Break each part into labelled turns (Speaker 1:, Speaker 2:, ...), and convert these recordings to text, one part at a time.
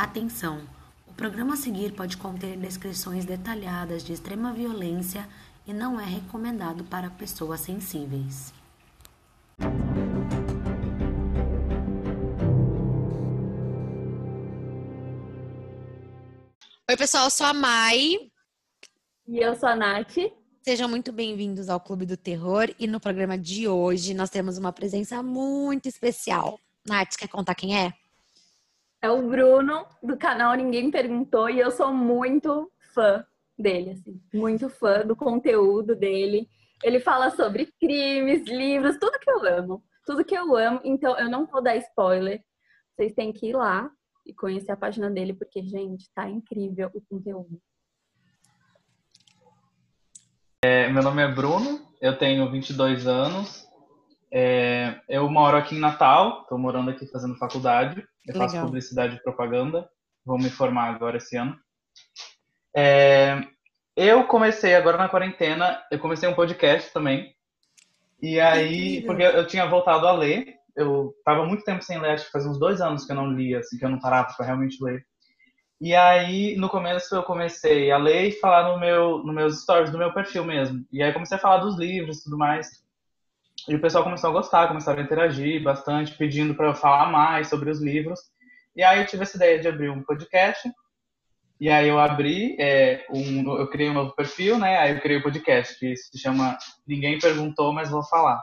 Speaker 1: Atenção! O programa a seguir pode conter descrições detalhadas de extrema violência e não é recomendado para pessoas sensíveis.
Speaker 2: Oi, pessoal, eu sou a Mai.
Speaker 3: E eu sou a Nath.
Speaker 2: Sejam muito bem-vindos ao Clube do Terror e no programa de hoje nós temos uma presença muito especial. Nath, quer contar quem é?
Speaker 3: É o Bruno, do canal Ninguém Perguntou, e eu sou muito fã dele, assim, muito fã do conteúdo dele. Ele fala sobre crimes, livros, tudo que eu amo. Tudo que eu amo, então eu não vou dar spoiler. Vocês têm que ir lá e conhecer a página dele, porque, gente, tá incrível o conteúdo.
Speaker 4: É, meu nome é Bruno, eu tenho 22 anos, é, eu moro aqui em Natal, estou morando aqui fazendo faculdade. Eu Legal. faço publicidade e propaganda. Vou me formar agora esse ano. É, eu comecei agora na quarentena, eu comecei um podcast também. E aí, porque eu tinha voltado a ler, eu tava muito tempo sem ler, acho que faz uns dois anos que eu não lia, assim, que eu não parava para realmente ler. E aí, no começo, eu comecei a ler e falar no meu, nos meus stories, do meu perfil mesmo. E aí, comecei a falar dos livros e tudo mais. E o pessoal começou a gostar, começaram a interagir bastante, pedindo para eu falar mais sobre os livros. E aí eu tive essa ideia de abrir um podcast. E aí eu abri, é, um, eu criei um novo perfil, né? Aí eu criei o um podcast que se chama Ninguém Perguntou, mas Vou Falar.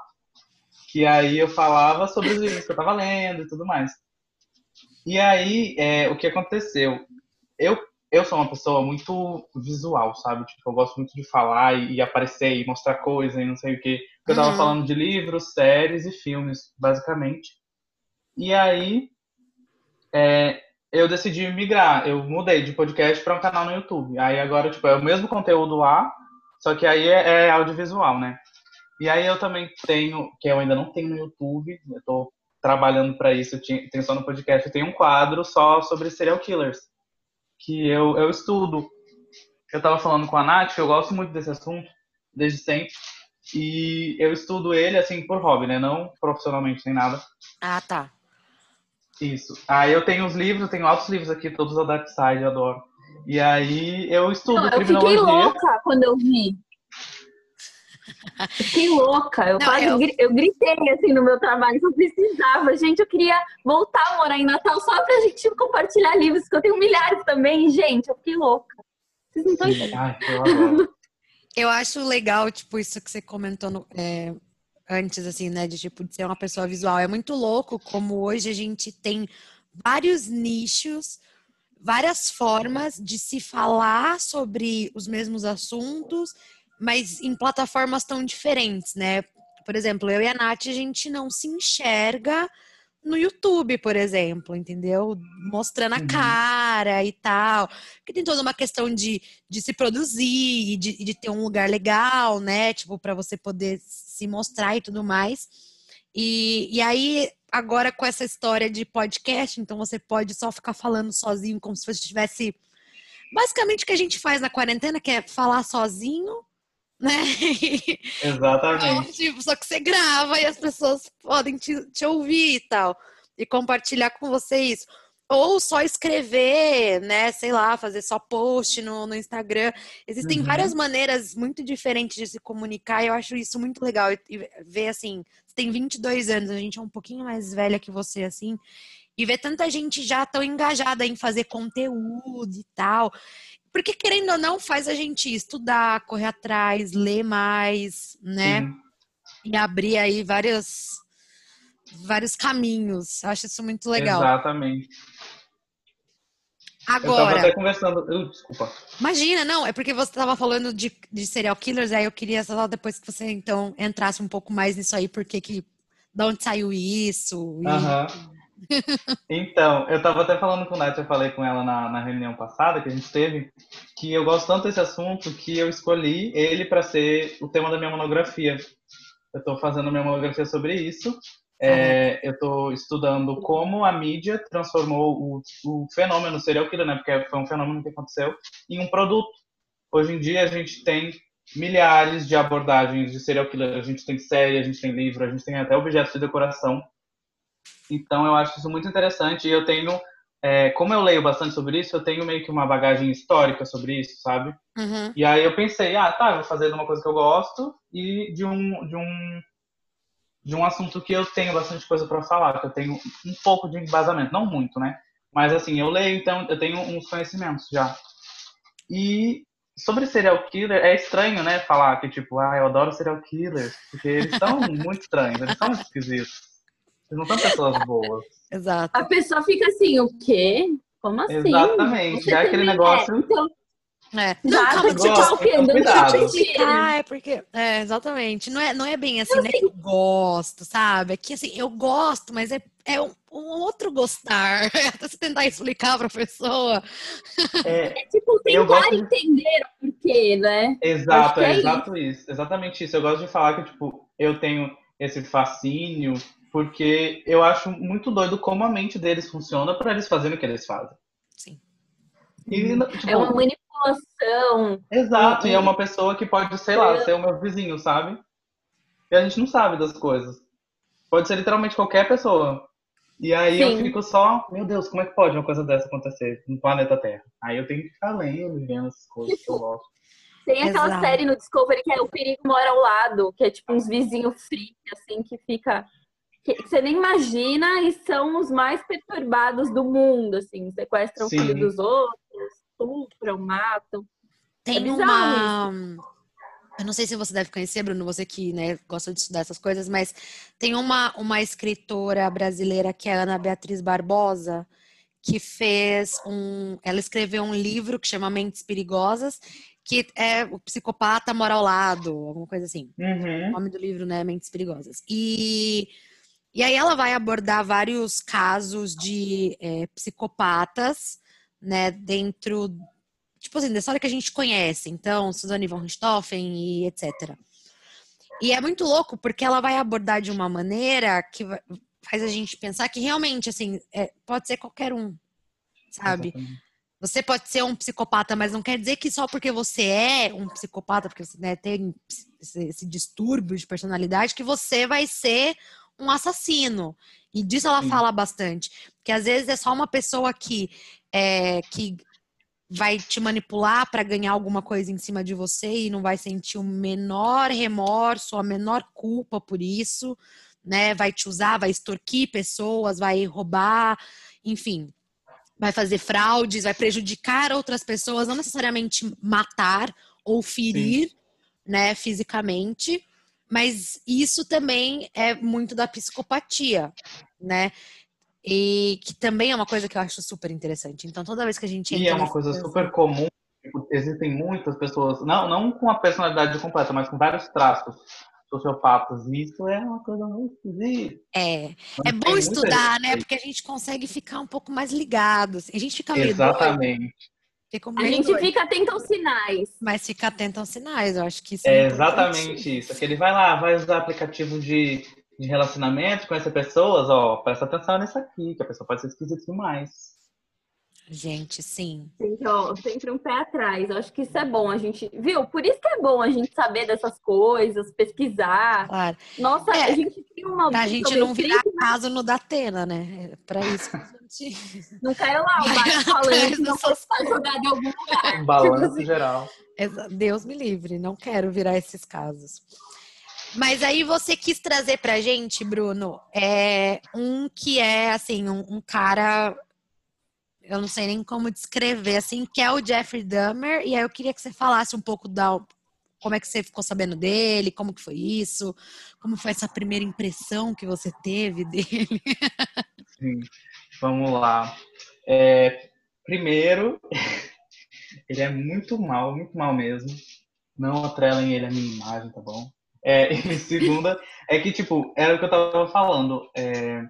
Speaker 4: Que aí eu falava sobre os livros que eu estava lendo e tudo mais. E aí, é, o que aconteceu? Eu eu sou uma pessoa muito visual, sabe? Tipo, eu gosto muito de falar e, e aparecer e mostrar coisa e não sei o quê. Eu tava uhum. falando de livros, séries e filmes, basicamente. E aí, é, eu decidi migrar. Eu mudei de podcast para um canal no YouTube. Aí agora, tipo, é o mesmo conteúdo lá, só que aí é, é audiovisual, né? E aí eu também tenho, que eu ainda não tenho no YouTube, eu tô trabalhando para isso, tenho só no podcast, eu tenho um quadro só sobre serial killers que eu, eu estudo. Eu estava falando com a Nath, que eu gosto muito desse assunto, desde sempre. E eu estudo ele, assim, por hobby, né? Não profissionalmente nem nada.
Speaker 2: Ah, tá.
Speaker 4: Isso. Aí eu tenho os livros, tenho altos livros aqui, todos da Dark Side, eu adoro. E aí eu estudo Não,
Speaker 3: eu criminologia. Eu fiquei louca quando eu vi. Fiquei louca, eu, não, quase, eu... eu gritei assim no meu trabalho que eu precisava. Gente, eu queria voltar a morar em Natal só pra gente compartilhar livros, que eu tenho milhares também. Gente, eu fiquei louca. Vocês não estão entendendo.
Speaker 2: eu acho legal, tipo, isso que você comentou no, é, antes, assim, né? De tipo, de ser uma pessoa visual. É muito louco como hoje a gente tem vários nichos, várias formas de se falar sobre os mesmos assuntos mas em plataformas tão diferentes, né? Por exemplo, eu e a Nath, a gente não se enxerga no YouTube, por exemplo, entendeu? Mostrando a uhum. cara e tal. Que tem toda uma questão de, de se produzir e de, de ter um lugar legal, né? Tipo, para você poder se mostrar e tudo mais. E, e aí, agora com essa história de podcast, então você pode só ficar falando sozinho, como se você estivesse. Basicamente o que a gente faz na quarentena, que é falar sozinho né?
Speaker 4: Exatamente. Então,
Speaker 2: tipo, só que você grava e as pessoas podem te, te ouvir e tal. E compartilhar com você isso. Ou só escrever, né? Sei lá, fazer só post no, no Instagram. Existem uhum. várias maneiras muito diferentes de se comunicar e eu acho isso muito legal. E, e ver assim, você tem 22 anos, a gente é um pouquinho mais velha que você, assim. E ver tanta gente já tão engajada em fazer conteúdo e tal. Porque, querendo ou não, faz a gente estudar, correr atrás, ler mais, né? Sim. E abrir aí vários, vários caminhos. Acho isso muito legal.
Speaker 4: Exatamente.
Speaker 2: Agora. Eu
Speaker 4: tava até conversando. Eu, desculpa.
Speaker 2: Imagina, não, é porque você estava falando de, de serial killers, aí eu queria só depois que você então entrasse um pouco mais nisso aí, porque que. De onde saiu isso?
Speaker 4: E, uhum. Então, eu estava até falando com a Nath, eu falei com ela na, na, reunião passada que a gente teve, que eu gosto tanto desse assunto que eu escolhi ele para ser o tema da minha monografia. Eu estou fazendo minha monografia sobre isso. É, eu estou estudando como a mídia transformou o, o fenômeno serial killer, né? Porque foi um fenômeno que aconteceu em um produto. Hoje em dia a gente tem milhares de abordagens de serial killer. A gente tem série, a gente tem livro, a gente tem até objetos de decoração então eu acho isso muito interessante e eu tenho é, como eu leio bastante sobre isso, eu tenho meio que uma bagagem histórica sobre isso, sabe?
Speaker 2: Uhum.
Speaker 4: E aí eu pensei, ah, tá, eu vou fazer de uma coisa que eu gosto e de um, de um, de um assunto que eu tenho bastante coisa para falar, que eu tenho um pouco de embasamento, não muito, né? Mas assim, eu leio, então eu tenho uns conhecimentos já. E sobre serial killer, é estranho, né, falar que tipo, ah, eu adoro serial killers, porque eles são muito estranhos, eles são esquisitos. Não são pessoas boas.
Speaker 2: Exato.
Speaker 3: A pessoa fica assim, o quê? Como assim?
Speaker 4: Exatamente. Você já aquele negócio.
Speaker 3: É, então,
Speaker 2: é.
Speaker 3: Não,
Speaker 2: Já,
Speaker 3: calma,
Speaker 2: deixa eu
Speaker 3: gosto,
Speaker 2: te
Speaker 4: cuidado.
Speaker 2: explicar, é porque. É, exatamente. Não é, não é bem assim, né? Que eu gosto, sabe? É que assim, eu gosto, mas é, é um, um outro gostar. Até você tentar explicar pra pessoa.
Speaker 4: É,
Speaker 3: é tipo tentar
Speaker 4: gosto-
Speaker 3: entender o porquê, né?
Speaker 4: exato, é
Speaker 3: é
Speaker 4: exato isso. Exatamente isso. Eu gosto de falar que, tipo, eu tenho esse fascínio porque eu acho muito doido como a mente deles funciona para eles fazerem o que eles fazem.
Speaker 2: Sim.
Speaker 4: E, tipo,
Speaker 3: É uma manipulação.
Speaker 4: Exato, e é uma pessoa que pode, sei lá, ser o meu vizinho, sabe? E a gente não sabe das coisas. Pode ser literalmente qualquer pessoa. E aí eu
Speaker 3: Sim.
Speaker 4: fico só, meu Deus, como é que pode uma coisa dessa acontecer no planeta Terra? Aí eu tenho que ficar lendo, e vendo essas coisas que eu gosto.
Speaker 3: Tem aquela
Speaker 2: Exato.
Speaker 3: série no Discovery que é O Perigo Mora ao Lado, que é tipo uns vizinhos freak, assim, que fica. Que você nem imagina e são os mais perturbados do mundo, assim. Sequestram o
Speaker 4: Sim.
Speaker 3: filho dos outros, estupram, matam.
Speaker 2: Tem
Speaker 3: É
Speaker 2: uma. Eu não sei se você deve conhecer, Bruno, você que né, gosta de estudar essas coisas, mas tem uma, uma escritora brasileira que é a Ana Beatriz Barbosa, que fez um. Ela escreveu um livro que chama Mentes Perigosas, que é o psicopata mora ao lado, alguma coisa assim. O
Speaker 4: Uhum.
Speaker 2: nome do livro, né? Mentes Perigosas. E, e aí ela vai abordar vários casos de é, psicopatas, né, dentro, tipo assim, da história que a gente conhece. Então, Suzanne von Richthofen e etc. E é muito louco porque ela vai abordar de uma maneira que faz a gente pensar que realmente, assim, é, pode ser qualquer um, sabe?
Speaker 4: Exatamente.
Speaker 2: Você pode ser um psicopata, mas não quer dizer que só porque você é um psicopata, porque você né, tem esse, esse distúrbio de personalidade, que você vai ser um assassino. E disso ela
Speaker 4: Sim.
Speaker 2: fala bastante. Que às vezes é só uma pessoa que, é, que vai te manipular para ganhar alguma coisa em cima de você e não vai sentir o menor remorso, a menor culpa por isso, né? Vai te usar, vai extorquir pessoas, vai roubar, enfim vai fazer fraudes, vai prejudicar outras pessoas, não necessariamente matar ou ferir, né, fisicamente, mas isso também é muito da psicopatia, né? E que também é uma coisa que eu acho super interessante. Então, toda vez que a gente
Speaker 4: E
Speaker 2: entra
Speaker 4: é uma coisa super comum. tipo, existem muitas pessoas, não, não com a personalidade completa, mas com vários traços sociopatas. E isso é uma coisa muito esquisita.
Speaker 2: É, é
Speaker 4: Tem
Speaker 2: bom
Speaker 4: muita
Speaker 2: estudar, né? Porque a gente consegue ficar um pouco mais ligado. assim. A gente fica meio doido,
Speaker 4: Exatamente.
Speaker 2: fica
Speaker 3: A gente
Speaker 2: doido,
Speaker 3: fica atento aos sinais.
Speaker 2: mas fica atento aos sinais. Eu acho que isso
Speaker 4: É
Speaker 2: é
Speaker 4: exatamente isso. Que ele vai lá, vai usar aplicativo de, de relacionamento, conhecer pessoas, ó, presta atenção nisso aqui, que a pessoa pode ser esquisita demais.
Speaker 2: Gente, sim.
Speaker 3: Sempre, ó, sempre um pé atrás. Eu acho que isso é bom. A gente, viu? Por isso que é bom a gente saber dessas coisas, pesquisar.
Speaker 2: Claro.
Speaker 3: Nossa,
Speaker 2: É,
Speaker 3: a gente tem uma.
Speaker 2: Pra gente não
Speaker 3: o
Speaker 2: virar
Speaker 3: crime,
Speaker 2: caso no Datena, né? É Pra isso que a gente.
Speaker 3: Não caiu lá o
Speaker 2: Atrás
Speaker 3: falando que não foi jogado em algum lugar.
Speaker 4: Um balanço
Speaker 3: Tipo assim,
Speaker 4: geral.
Speaker 2: Deus me livre, não quero virar esses casos. Mas aí você quis trazer pra gente, Bruno, é um que é assim, um, um cara, eu não sei nem como descrever, assim, que é o Jeffrey Dahmer, e aí eu queria que você falasse um pouco da como é que você ficou sabendo dele, como que foi isso, como foi essa primeira impressão que você teve dele.
Speaker 4: Sim. Vamos lá. É, primeiro, ele é muito mal, muito mal mesmo. Não atrelem ele à minha imagem, tá bom? É, e segunda, é que, tipo, era o que eu tava falando é,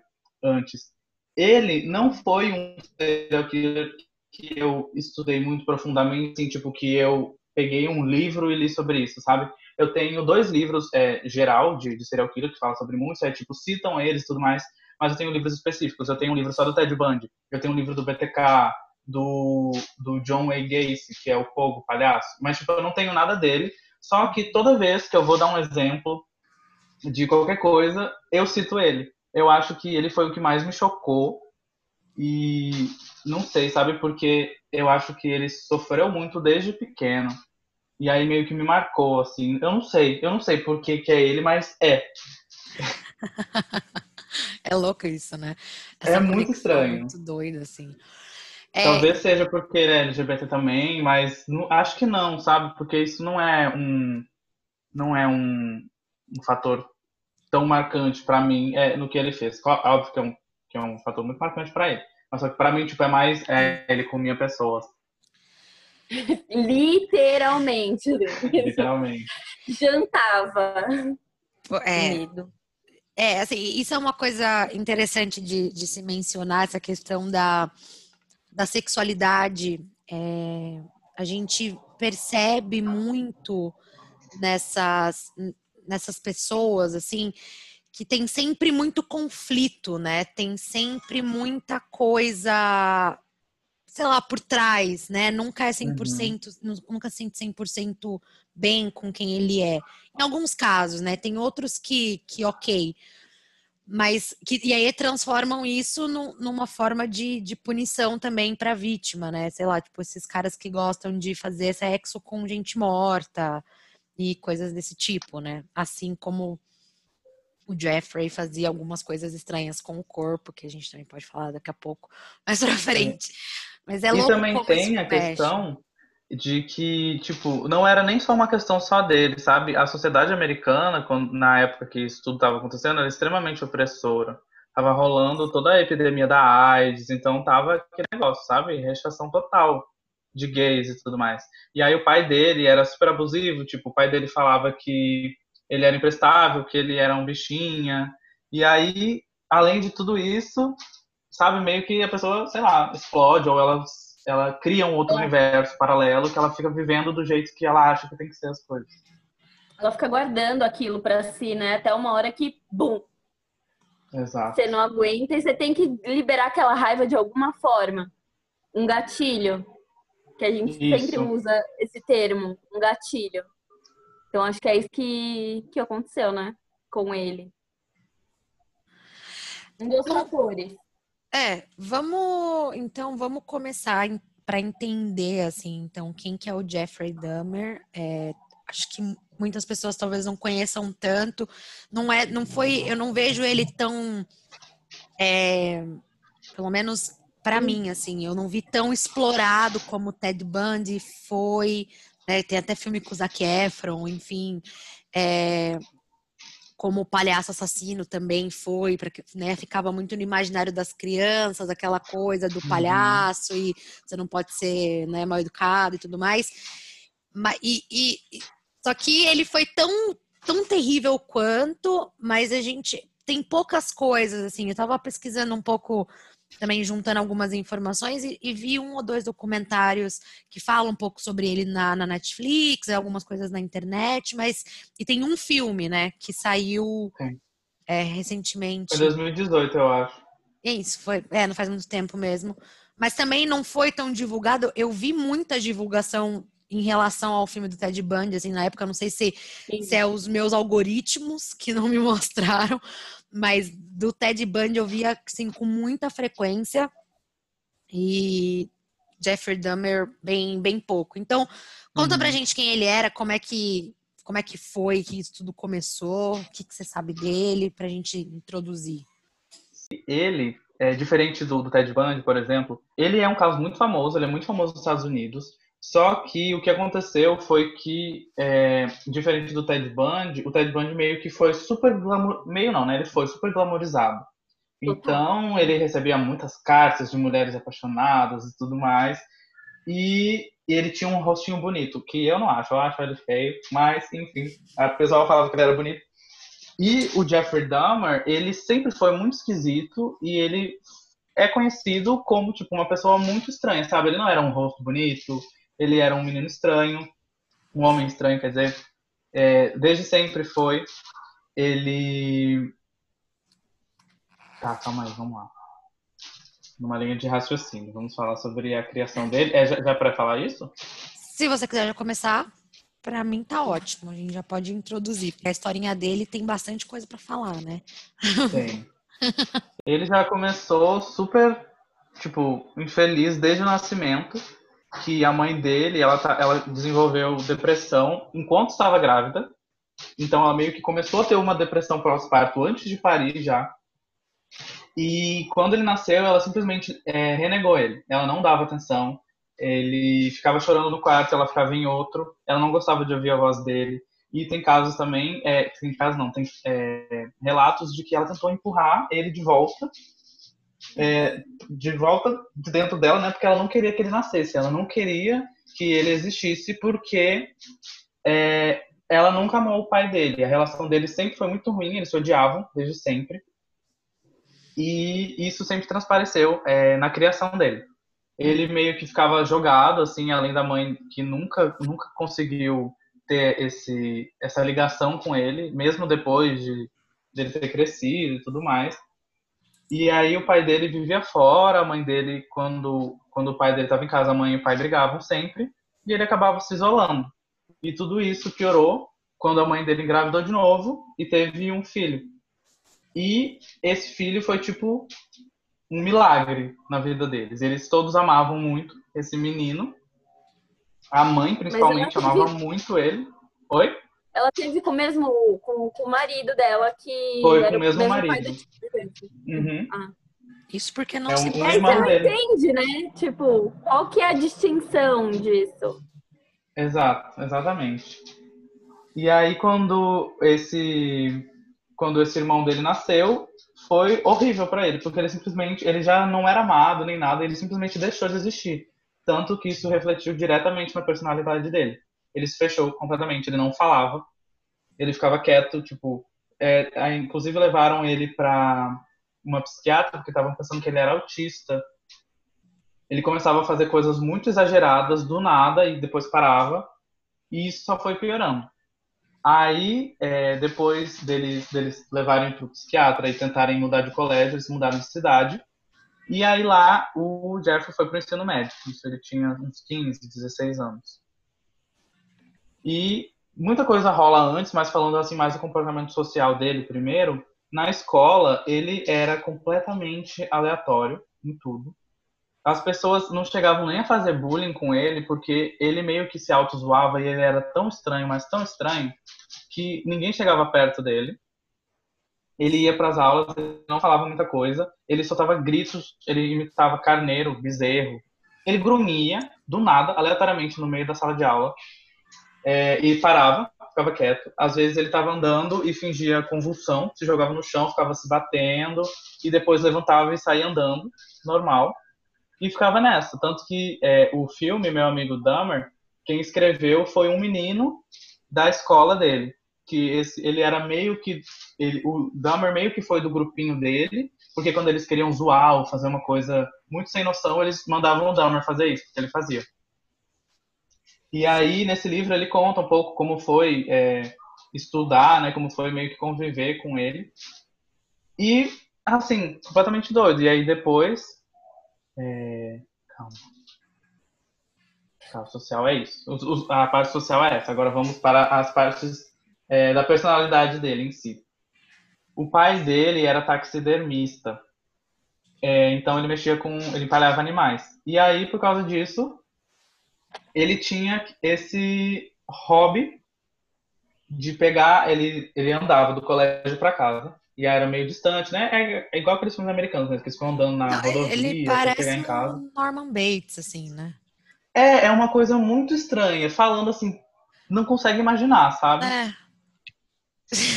Speaker 4: antes. Ele não foi um serial killer que eu estudei muito profundamente, assim, tipo, que eu peguei um livro e li sobre isso, sabe? Eu tenho dois livros é, geral de, de serial killer que falam sobre muitos, é tipo, citam eles e tudo mais, mas eu tenho livros específicos. Eu tenho um livro só do Ted Bundy, eu tenho um livro do BTK, do, do John Wayne Gacy, que é o Fogo, palhaço, mas tipo, eu não tenho nada dele, só que toda vez que eu vou dar um exemplo de qualquer coisa, eu cito ele. Eu acho que ele foi o que mais me chocou E não sei, sabe? Porque eu acho que ele sofreu muito desde pequeno. E aí meio que me marcou, assim. Eu não sei, eu não sei por que, que é ele, mas é.
Speaker 2: é louco isso, né?
Speaker 4: Essa é muito estranho.
Speaker 2: Muito doido, assim.
Speaker 4: É... Talvez seja porque ele é LGBT também, mas não, acho que não, sabe? Porque isso não é um não é um, um fator tão marcante para mim é, no que ele fez. Óbvio que é um, que é um fator muito marcante para ele. Mas só que pra mim, tipo, é mais é, ele comia pessoas.
Speaker 3: Literalmente.
Speaker 4: Literalmente.
Speaker 3: Jantava.
Speaker 2: É. É, assim, isso é uma coisa interessante de, de se mencionar, essa questão da, da sexualidade. É, a gente percebe muito nessas, nessas pessoas, assim, que tem sempre muito conflito, né? Tem sempre muita coisa, sei lá, por trás, né? Nunca é 100%, uhum. nunca sente 100% bem com quem ele é. Em alguns casos, né? Tem outros que, que ok. Mas que e aí transformam isso no, numa forma de, de punição também para a vítima, né? Sei lá, tipo, esses caras que gostam de fazer sexo com gente morta e coisas desse tipo, né? Assim como o Jeffrey fazia algumas coisas estranhas com o corpo, que a gente também pode falar daqui a pouco, mais pra frente. Mas é
Speaker 4: e
Speaker 2: louco
Speaker 4: também tem a mexe. questão de que, tipo, não era nem só uma questão só dele, sabe? A sociedade americana, quando, na época que isso tudo estava acontecendo, era extremamente opressora. Tava rolando toda a epidemia da AIDS, então tava aquele negócio, sabe? Rechação total de gays e tudo mais. E aí o pai dele era super abusivo, tipo, o pai dele falava que ele era imprestável, que ele era um bichinha. E aí, além de tudo isso, sabe, meio que a pessoa, sei lá, explode ou ela, ela cria um outro universo paralelo que ela fica vivendo do jeito que ela acha que tem que ser as coisas.
Speaker 3: Ela fica guardando aquilo para si, né? Até uma hora que, bum,
Speaker 4: Exato.
Speaker 3: Você não aguenta e você tem que liberar aquela raiva de alguma forma. Um gatilho, que a gente Isso. sempre usa esse termo, um gatilho. Então acho que é isso que, que aconteceu, né? Com ele. Um dos fatores.
Speaker 2: É, vamos então vamos começar para entender assim, então quem que é o Jeffrey Dahmer? É, acho que muitas pessoas talvez não conheçam tanto. Não é, não foi, eu não vejo ele tão, é, pelo menos para mim assim, eu não vi tão explorado como Ted Bundy foi né? Tem até filme com o Zac Efron, enfim. É, como o palhaço assassino também foi, porque né, ficava muito no imaginário das crianças, aquela coisa do uhum. palhaço uhum. e você não pode ser né, mal educado e tudo mais. Mas, e, e, só que ele foi tão, tão terrível quanto, mas a gente tem poucas coisas, assim, eu tava pesquisando um pouco também juntando algumas informações e, e, vi um ou dois documentários que falam um pouco sobre ele na, na, Netflix, algumas coisas na internet, mas e tem um filme, né, que saiu é, recentemente.
Speaker 4: Foi 2018, eu acho.
Speaker 2: Isso, foi, é, não faz muito tempo mesmo. Mas também não foi tão divulgado. Eu vi muita divulgação em relação ao filme do Ted Bundy, assim, na época, não sei se, se é os meus algoritmos que não me mostraram, mas do Ted Bundy eu via assim, com muita frequência e Jeffrey Dahmer bem, bem pouco. Então, conta uhum. pra gente quem ele era, como é que como é que foi que isso tudo começou, o que, que você sabe dele, pra gente introduzir.
Speaker 4: Ele, é diferente do, do Ted Bundy, por exemplo, ele é um caso muito famoso, ele é muito famoso nos Estados Unidos. Só que o que aconteceu foi que, é, diferente do Ted Bundy, o Ted Bundy meio que foi super glamour... meio não, né? Ele foi super glamorizado. Então, ele recebia muitas cartas de mulheres apaixonadas e tudo mais. E, ele tinha um rostinho bonito, que eu não acho, eu acho ele feio, mas enfim, a pessoa falava que ele era bonito. E o Jeffrey Dahmer, ele sempre foi muito esquisito e ele é conhecido como tipo uma pessoa muito estranha, sabe? Ele não era um rosto bonito, ele era um menino estranho, um homem estranho, quer dizer, é, desde sempre foi. Ele. Tá, calma aí, vamos lá. Numa linha de raciocínio, vamos falar sobre a criação dele. É, já, já para falar isso?
Speaker 2: Se você quiser já começar, para mim tá ótimo. A gente já pode introduzir, porque a historinha dele tem bastante coisa para falar, né?
Speaker 4: Tem. Ele já começou super tipo, infeliz desde o nascimento, que a mãe dele, ela, tá, ela desenvolveu depressão enquanto estava grávida. Então ela meio que começou a ter uma depressão pós-parto antes de parir já. E quando ele nasceu, ela simplesmente é, renegou ele. Ela não dava atenção. Ele ficava chorando no quarto, ela ficava em outro. Ela não gostava de ouvir a voz dele. E tem casos também, é, tem casos não, tem é, relatos de que ela tentou empurrar ele de volta, é, de volta dentro dela, né? Porque ela não queria que ele nascesse, ela não queria que ele existisse porque é, ela nunca amou o pai dele. A relação dele sempre foi muito ruim, eles se odiavam desde sempre. E isso sempre transpareceu é, na criação dele. Ele meio que ficava jogado, assim, além da mãe que nunca, nunca conseguiu ter esse, essa ligação com ele, mesmo depois de, de ele ter crescido e tudo mais. E aí o pai dele vivia fora, a mãe dele, quando, quando o pai dele estava em casa, a mãe e o pai brigavam sempre, e ele acabava se isolando. E tudo isso piorou quando a mãe dele engravidou de novo e teve um filho. E esse filho foi tipo um milagre na vida deles. Eles todos amavam muito esse menino, a mãe, principalmente, amava muito ele. Oi?
Speaker 3: Ela teve com o mesmo com, com o marido dela que
Speaker 4: foi com o mesmo, mesmo marido. Uhum.
Speaker 2: Ah. Isso porque não
Speaker 4: é
Speaker 2: se
Speaker 4: um,
Speaker 3: Mas
Speaker 4: não
Speaker 3: dele. entende, né? Tipo, qual que é a distinção disso?
Speaker 4: Exato, exatamente. E aí quando esse quando esse irmão dele nasceu, foi horrível para ele, porque ele simplesmente ele já não era amado nem nada, ele simplesmente deixou de existir. Tanto que isso refletiu diretamente na personalidade dele. Ele se fechou completamente, ele não falava, ele ficava quieto, tipo. É, inclusive levaram ele para uma psiquiatra porque estavam pensando que ele era autista. Ele começava a fazer coisas muito exageradas do nada e depois parava, e isso só foi piorando. Aí, é, depois deles, deles levarem para o psiquiatra e tentarem mudar de colégio, eles mudaram de cidade. E aí lá o Jeffrey foi para o ensino médio. Isso ele tinha uns 15, 16 anos. E muita coisa rola antes, mas falando assim mais do comportamento social dele primeiro, na escola ele era completamente aleatório em tudo. As pessoas não chegavam nem a fazer bullying com ele, porque ele meio que se auto-zoava e ele era tão estranho, mas tão estranho, que ninguém chegava perto dele ele ia para as aulas, não falava muita coisa, ele soltava gritos, ele imitava carneiro, bezerro. Ele grunhia, do nada, aleatoriamente, no meio da sala de aula, é, e parava, ficava quieto. Às vezes ele estava andando e fingia convulsão, se jogava no chão, ficava se batendo, e depois levantava e saía andando, normal, e ficava nessa. Tanto que é, o filme, meu amigo Dahmer, quem escreveu foi um menino da escola dele que esse, ele era meio que ele, o Dahmer meio que foi do grupinho dele, porque quando eles queriam zoar ou fazer uma coisa muito sem noção, eles mandavam o Dahmer fazer isso, que ele fazia. E aí nesse livro ele conta um pouco como foi é, estudar, né, como foi meio que conviver com ele. E assim, completamente doido. E aí depois é... calma. A social é isso. A parte social é essa. Agora vamos para as partes é, da personalidade dele em si. O pai dele era taxidermista, é, então ele mexia com, ele empalhava animais. E aí, por causa disso, ele tinha esse hobby de pegar, ele, ele andava do colégio para casa. E era meio distante, né? É, é igual aqueles filmes americanos, né? Que eles ficam andando na rodovia
Speaker 2: ele
Speaker 4: parece chegar em casa.
Speaker 2: Um Norman Bates, assim, né?
Speaker 4: É, é uma coisa muito estranha. Falando assim, não consegue imaginar, sabe?
Speaker 2: É.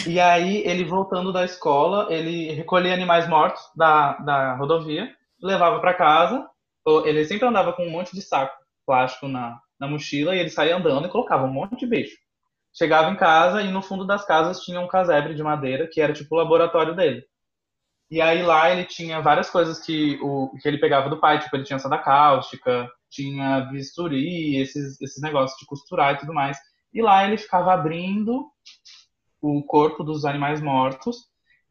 Speaker 4: E aí, ele voltando da escola, ele recolhia animais mortos da, da rodovia, levava para casa. Ele sempre andava com um monte de saco plástico na, na mochila e ele saía andando e colocava um monte de bicho. Chegava em casa e no fundo das casas tinha um casebre de madeira que era tipo o laboratório dele. E aí lá ele tinha várias coisas que, o, que ele pegava do pai, tipo ele tinha soda cáustica, tinha bisturi, esses, esses negócios de costurar e tudo mais. E lá ele ficava abrindo o corpo dos animais mortos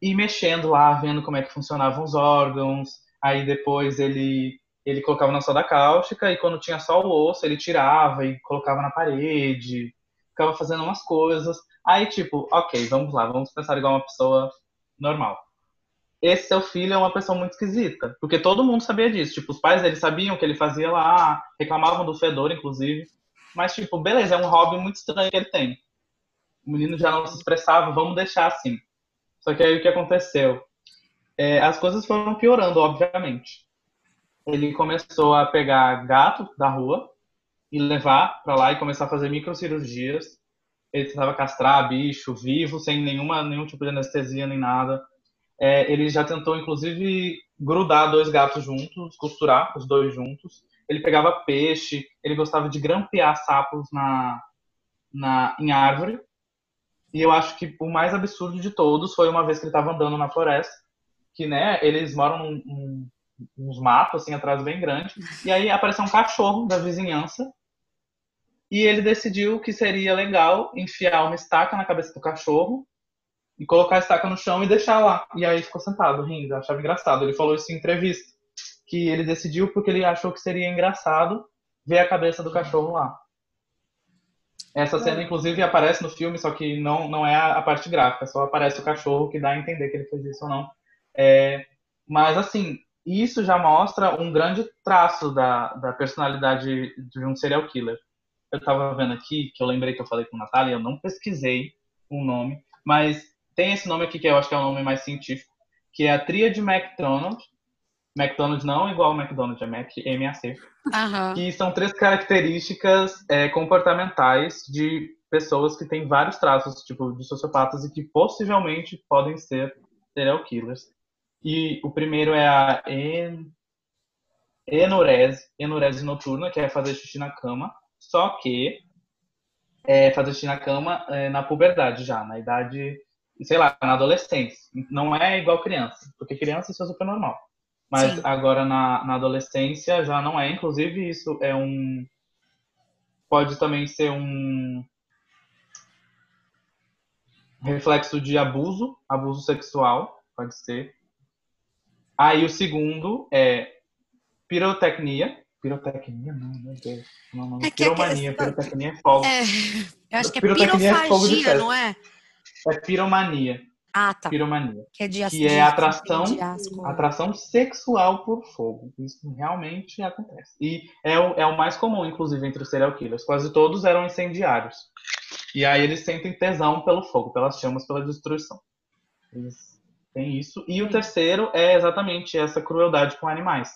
Speaker 4: e mexendo lá, vendo como é que funcionavam os órgãos. Aí depois ele ele colocava na soda cáustica e quando tinha só o osso ele tirava e colocava na parede, ficava fazendo umas coisas. Aí tipo, ok, vamos lá, vamos pensar igual uma pessoa normal. esse seu filho é uma pessoa muito esquisita. Porque todo mundo sabia disso. Tipo, os pais dele sabiam que ele fazia lá, reclamavam do fedor, inclusive. Mas, tipo, beleza, é um hobby muito estranho que ele tem. O menino já não se expressava, vamos deixar assim. Só que aí o que aconteceu? É, as coisas foram piorando, obviamente. Ele começou a pegar gato da rua e levar para lá e começar a fazer microcirurgias. Ele tentava castrar bicho vivo, sem nenhuma, nenhum tipo de anestesia nem nada. É, ele já tentou, inclusive, grudar dois gatos juntos, costurar os dois juntos. Ele pegava peixe, ele gostava de grampear sapos na, na, em árvore. E eu acho que o mais absurdo de todos foi uma vez que ele estava andando na floresta, que, né, eles moram num, num, uns matos, assim, atrás bem grande. E aí apareceu um cachorro da vizinhança. E ele decidiu que seria legal enfiar uma estaca na cabeça do cachorro e colocar a estaca no chão e deixar lá. E aí ficou sentado, rindo, achava engraçado. Ele falou isso em entrevista, que ele decidiu porque ele achou que seria engraçado ver a cabeça do cachorro lá. Essa cena, inclusive, aparece no filme, só que não, não é a, parte gráfica, só aparece o cachorro que dá a entender que ele fez isso ou não. É, mas, assim, isso já mostra um grande traço da, da personalidade de um serial killer. Eu estava vendo aqui, que eu lembrei que eu falei com a Natália, eu não pesquisei o um nome, mas tem esse nome aqui que eu acho que é o nome mais científico, que é a tríade McDonald. McDonald's não igual ao McDonald's, é Mac, M-A-C.
Speaker 2: Uhum.
Speaker 4: Que são três características é, comportamentais de pessoas que têm vários traços, tipo, de sociopatas e que possivelmente podem ser serial killers. E o primeiro é a en... enurese, enurese noturna, que é fazer xixi na cama. Só que é fazer xixi na cama é, na puberdade já, na idade sei lá, na adolescência. Não é igual criança, porque criança isso é super normal. Mas Sim. agora na, na adolescência já não é. Inclusive, isso é um. Pode também ser um reflexo de abuso, abuso sexual, pode ser. Aí o segundo é pirotecnia. Pirotecnia? Não, meu Deus. Não, não. É Piromania, pirotecnia é fogo. É,
Speaker 2: eu acho que é pirofagia, é fogo de não é?
Speaker 4: É piromania.
Speaker 2: Ah, tá.
Speaker 4: Piromania.
Speaker 2: Que é, de
Speaker 4: que é atração, atração sexual por fogo. Isso realmente acontece. E é o, é o mais comum, inclusive, entre os serial killers. Quase todos eram incendiários. E aí eles sentem tesão pelo fogo, pelas chamas, pela destruição. Eles têm isso. E o terceiro é exatamente essa crueldade com animais.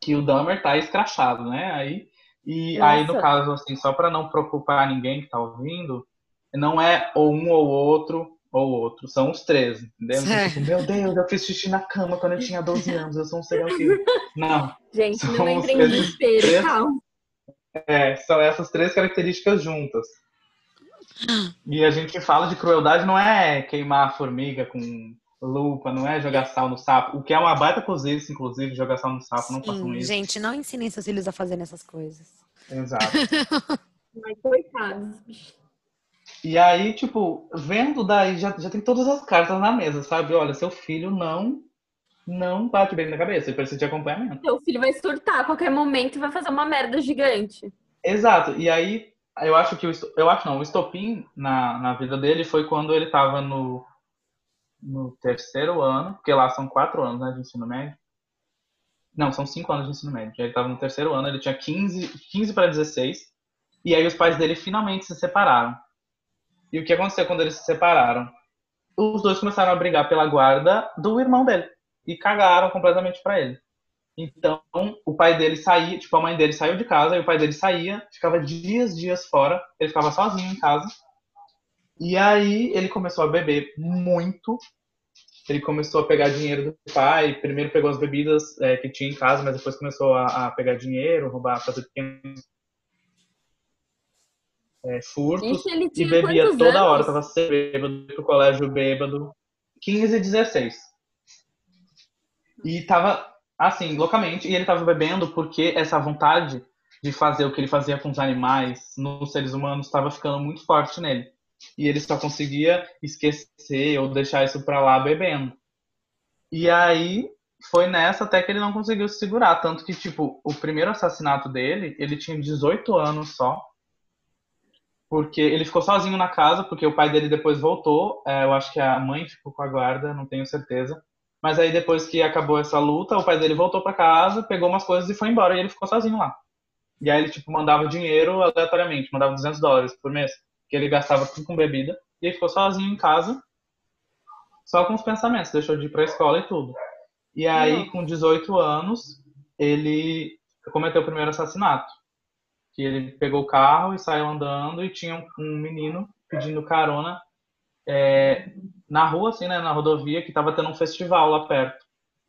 Speaker 4: Que o Dahmer tá escrachado, né? Aí, e Nossa. aí, no caso, assim, só para não preocupar ninguém que tá ouvindo, não é ou um ou outro ou outro, são os três, entendeu? Tipo, meu Deus, eu fiz xixi na cama quando eu tinha 12 anos, eu sou um serial killer. Não.
Speaker 3: Gente, não entrem em desespero, calma.
Speaker 4: É, são essas três características juntas. E a gente fala de crueldade não é queimar a formiga com lupa, não é jogar sal no sapo. O que é uma baita cozice, inclusive, jogar sal no sapo, Sim, não façam isso.
Speaker 2: Gente, não ensinem seus filhos a fazerem essas coisas.
Speaker 4: Exato.
Speaker 3: Mas coitados.
Speaker 4: E aí, tipo, vendo daí, já, já tem todas as cartas na mesa, sabe? Olha, seu filho não não bate bem na cabeça, ele precisa de acompanhamento.
Speaker 3: Seu filho vai surtar a qualquer momento e vai fazer uma merda gigante.
Speaker 4: Exato. E aí, eu acho que o eu acho não, o estopim na, na vida dele foi quando ele tava no, no terceiro ano, porque lá são quatro anos né, de ensino médio. Não, são cinco anos de ensino médio. Ele estava no terceiro ano, ele tinha 15, 15 para 16. E aí os pais dele finalmente se separaram. E o que aconteceu quando eles se separaram? Os dois começaram a brigar pela guarda do irmão dele. E cagaram completamente para ele. Então, o pai dele saía, tipo, a mãe dele saiu de casa, e o pai dele saía, ficava dias, dias fora, ele ficava sozinho em casa. E aí ele começou a beber muito. Ele começou a pegar dinheiro do pai. Primeiro pegou as bebidas é, que tinha em casa, mas depois começou a, a pegar dinheiro, roubar, fazer pequenos é, furtos Gente, e bebia toda anos? hora, tava sempre bêbado, pro colégio bêbado. 15 e 16. E tava, assim, loucamente, e ele tava bebendo porque essa vontade de fazer o que ele fazia com os animais, nos seres humanos, estava ficando muito forte nele. E ele só conseguia esquecer ou deixar isso pra lá bebendo. E aí, foi nessa até que ele não conseguiu se segurar. Tanto que, tipo, o primeiro assassinato dele, ele tinha 18 anos só porque ele ficou sozinho na casa, porque o pai dele depois voltou. É, eu acho que a mãe ficou com a guarda, não tenho certeza. Mas aí depois que acabou essa luta, o pai dele voltou para casa, pegou umas coisas e foi embora e ele ficou sozinho lá. E aí ele tipo mandava dinheiro aleatoriamente, mandava 200 dólares por mês, que ele gastava tudo com bebida, e ele ficou sozinho em casa, só com os pensamentos, deixou de ir para a escola e tudo. E aí com 18 anos, ele cometeu o primeiro assassinato. Que ele pegou o carro e saiu andando e tinha um menino pedindo carona é, na rua, assim, né, na rodovia, que estava tendo um festival lá perto.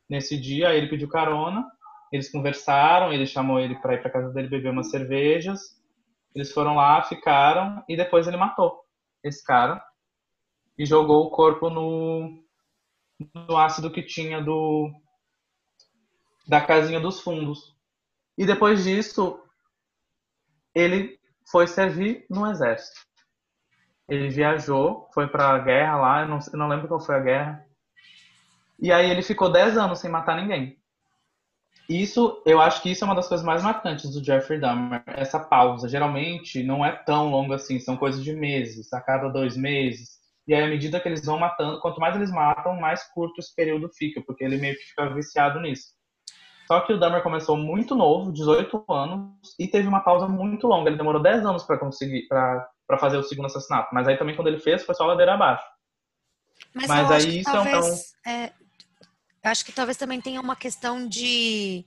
Speaker 4: Nesse dia, ele pediu carona, eles conversaram, ele chamou ele para ir para casa dele beber umas cervejas. Eles foram lá, ficaram e depois ele matou esse cara e jogou o corpo no, no ácido que tinha do da casinha dos fundos. E depois disso, ele foi servir no exército. Ele viajou, foi para a guerra lá, eu não, eu não lembro qual foi a guerra. E aí ele ficou 10 anos sem matar ninguém. Isso, eu acho que isso é uma das coisas mais marcantes do Jeffrey Dahmer, essa pausa. Geralmente não é tão longa assim, são coisas de meses, a cada dois meses. E aí, à medida que eles vão matando, quanto mais eles matam, mais curto esse período fica, porque ele meio que fica viciado nisso. Só que o Dahmer começou muito novo, 18 anos, e teve uma pausa muito longa. Ele demorou 10 anos para conseguir, para fazer o segundo assassinato. Mas aí também quando ele fez, foi só ladeira abaixo.
Speaker 2: Mas, Mas aí isso talvez, é um... É, acho que talvez também tenha uma questão de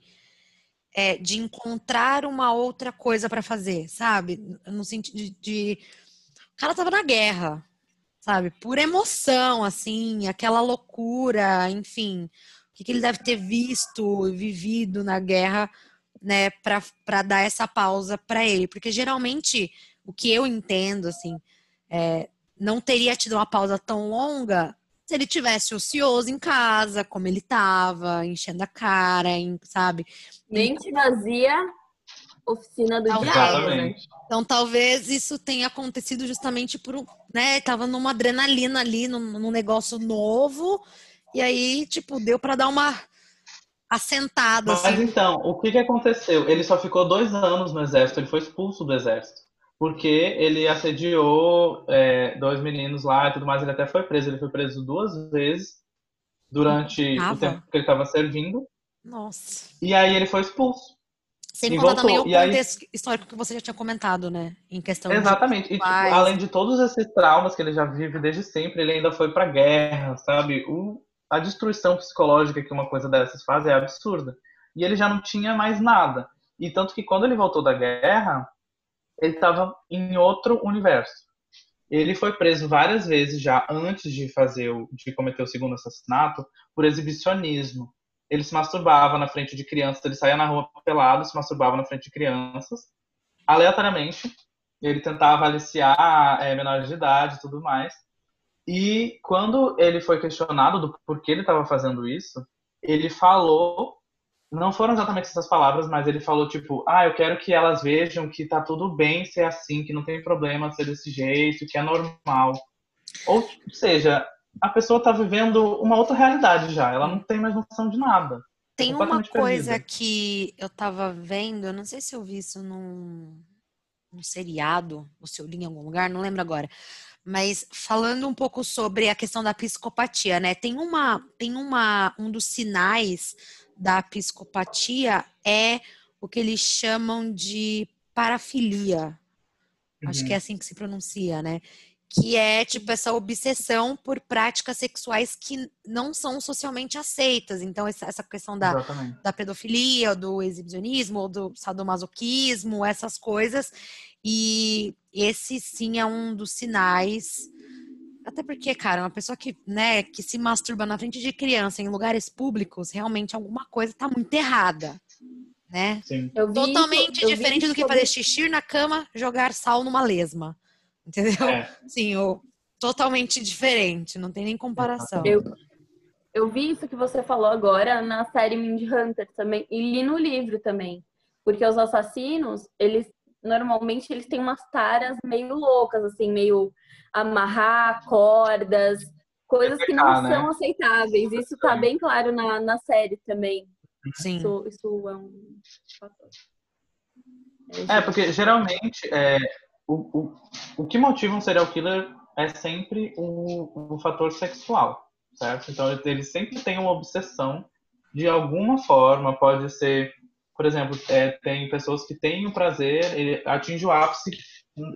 Speaker 2: é, de encontrar uma outra coisa para fazer, sabe? No sentido de, de, o cara tava na guerra, sabe? Por emoção, assim, aquela loucura, enfim que, que ele deve ter visto, vivido na guerra, né, para dar essa pausa para ele. Porque geralmente, o que eu entendo, assim, é, não teria tido uma pausa tão longa se ele tivesse ocioso em casa, como ele estava, enchendo a cara, em, sabe?
Speaker 3: Mente vazia, oficina do diabo, né?
Speaker 2: Então talvez isso tenha acontecido justamente por, né, tava numa adrenalina ali, num, num negócio novo, e aí, tipo, deu para dar uma assentada.
Speaker 4: Mas
Speaker 2: assim.
Speaker 4: então, o que, que aconteceu? Ele só ficou dois anos no exército, ele foi expulso do exército. Porque ele assediou é, dois meninos lá e tudo mais, ele até foi preso. Ele foi preso duas vezes durante o tempo que ele estava servindo.
Speaker 2: Nossa.
Speaker 4: E aí ele foi expulso.
Speaker 2: Sem contar voltou. também o contexto aí... histórico que você já tinha comentado, né? Em questão
Speaker 4: Exatamente. De... E, tipo, além de todos esses traumas que ele já vive desde sempre, ele ainda foi pra guerra, sabe? O, a destruição psicológica que uma coisa dessas faz é absurda. E ele já não tinha mais nada. E tanto que quando ele voltou da guerra, ele estava em outro universo. Ele foi preso várias vezes já antes de fazer o, de cometer o segundo assassinato por exibicionismo. Ele se masturbava na frente de crianças, ele saía na rua pelado, se masturbava na frente de crianças, aleatoriamente. Ele tentava aliciar é, menores de idade e tudo mais. E quando ele foi questionado do porquê ele estava fazendo isso, ele falou, não foram exatamente essas palavras, mas ele falou tipo, ah, eu quero que elas vejam que tá tudo bem ser assim, que não tem problema ser desse jeito, que é normal. Ou seja, a pessoa tá vivendo uma outra realidade já, ela não tem mais noção de nada.
Speaker 2: Tem uma coisa perdida. que eu tava vendo, eu não sei se eu vi isso num, num seriado, ou se eu li em algum lugar, não lembro agora mas falando um pouco sobre a questão da psicopatia, né? Tem uma, tem uma, um dos sinais da psicopatia é o que eles chamam de parafilia. Uhum. Acho que é uhum. assim que se pronuncia, né? Que é tipo essa obsessão por práticas sexuais que não são socialmente aceitas. Então, essa questão da, da pedofilia, do exibicionismo, ou do sadomasoquismo, essas coisas. E esse sim é um dos sinais. Até porque, cara, uma pessoa que, né, que se masturba na frente de criança em lugares públicos, realmente alguma coisa tá muito errada. Né?
Speaker 4: Sim.
Speaker 2: Totalmente isso, diferente do que fazer xixi na cama, jogar sal numa lesma. Entendeu? É. Sim, o, totalmente diferente, não tem nem comparação.
Speaker 3: Eu, eu vi isso que você falou agora na série Mind Hunter também, e li no livro também. Porque os assassinos, eles normalmente eles têm umas taras meio loucas, assim, meio amarrar cordas, coisas que não né? são aceitáveis. Isso tá bem claro na, na série também.
Speaker 2: Sim.
Speaker 3: Isso, isso é um
Speaker 4: fator. É, porque geralmente é, o, o, o que motiva um serial killer é sempre o, o fator sexual. certo? Então ele sempre tem uma obsessão de alguma forma, pode ser, por exemplo, é, tem pessoas que têm o prazer, ele atinge o ápice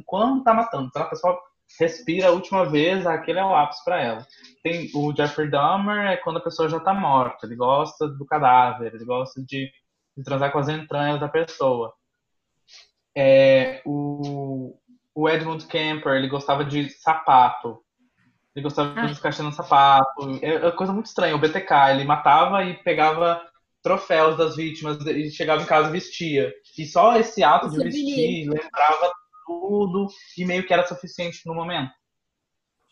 Speaker 4: quando está matando. Então a pessoa respira a última vez, aquele é o ápice para ela. Tem o Jeffrey Dahmer é quando a pessoa já está morta, ele gosta do cadáver, ele gosta de, de transar com as entranhas da pessoa. É, o, o Edmund Kemper, ele gostava de sapato. Ele gostava Ai. de ficar achando sapato. É, é coisa muito estranha. O BTK, ele matava e pegava troféus das vítimas e chegava em casa e vestia. E só esse ato de vestir lembrava tudo e meio que era suficiente no momento.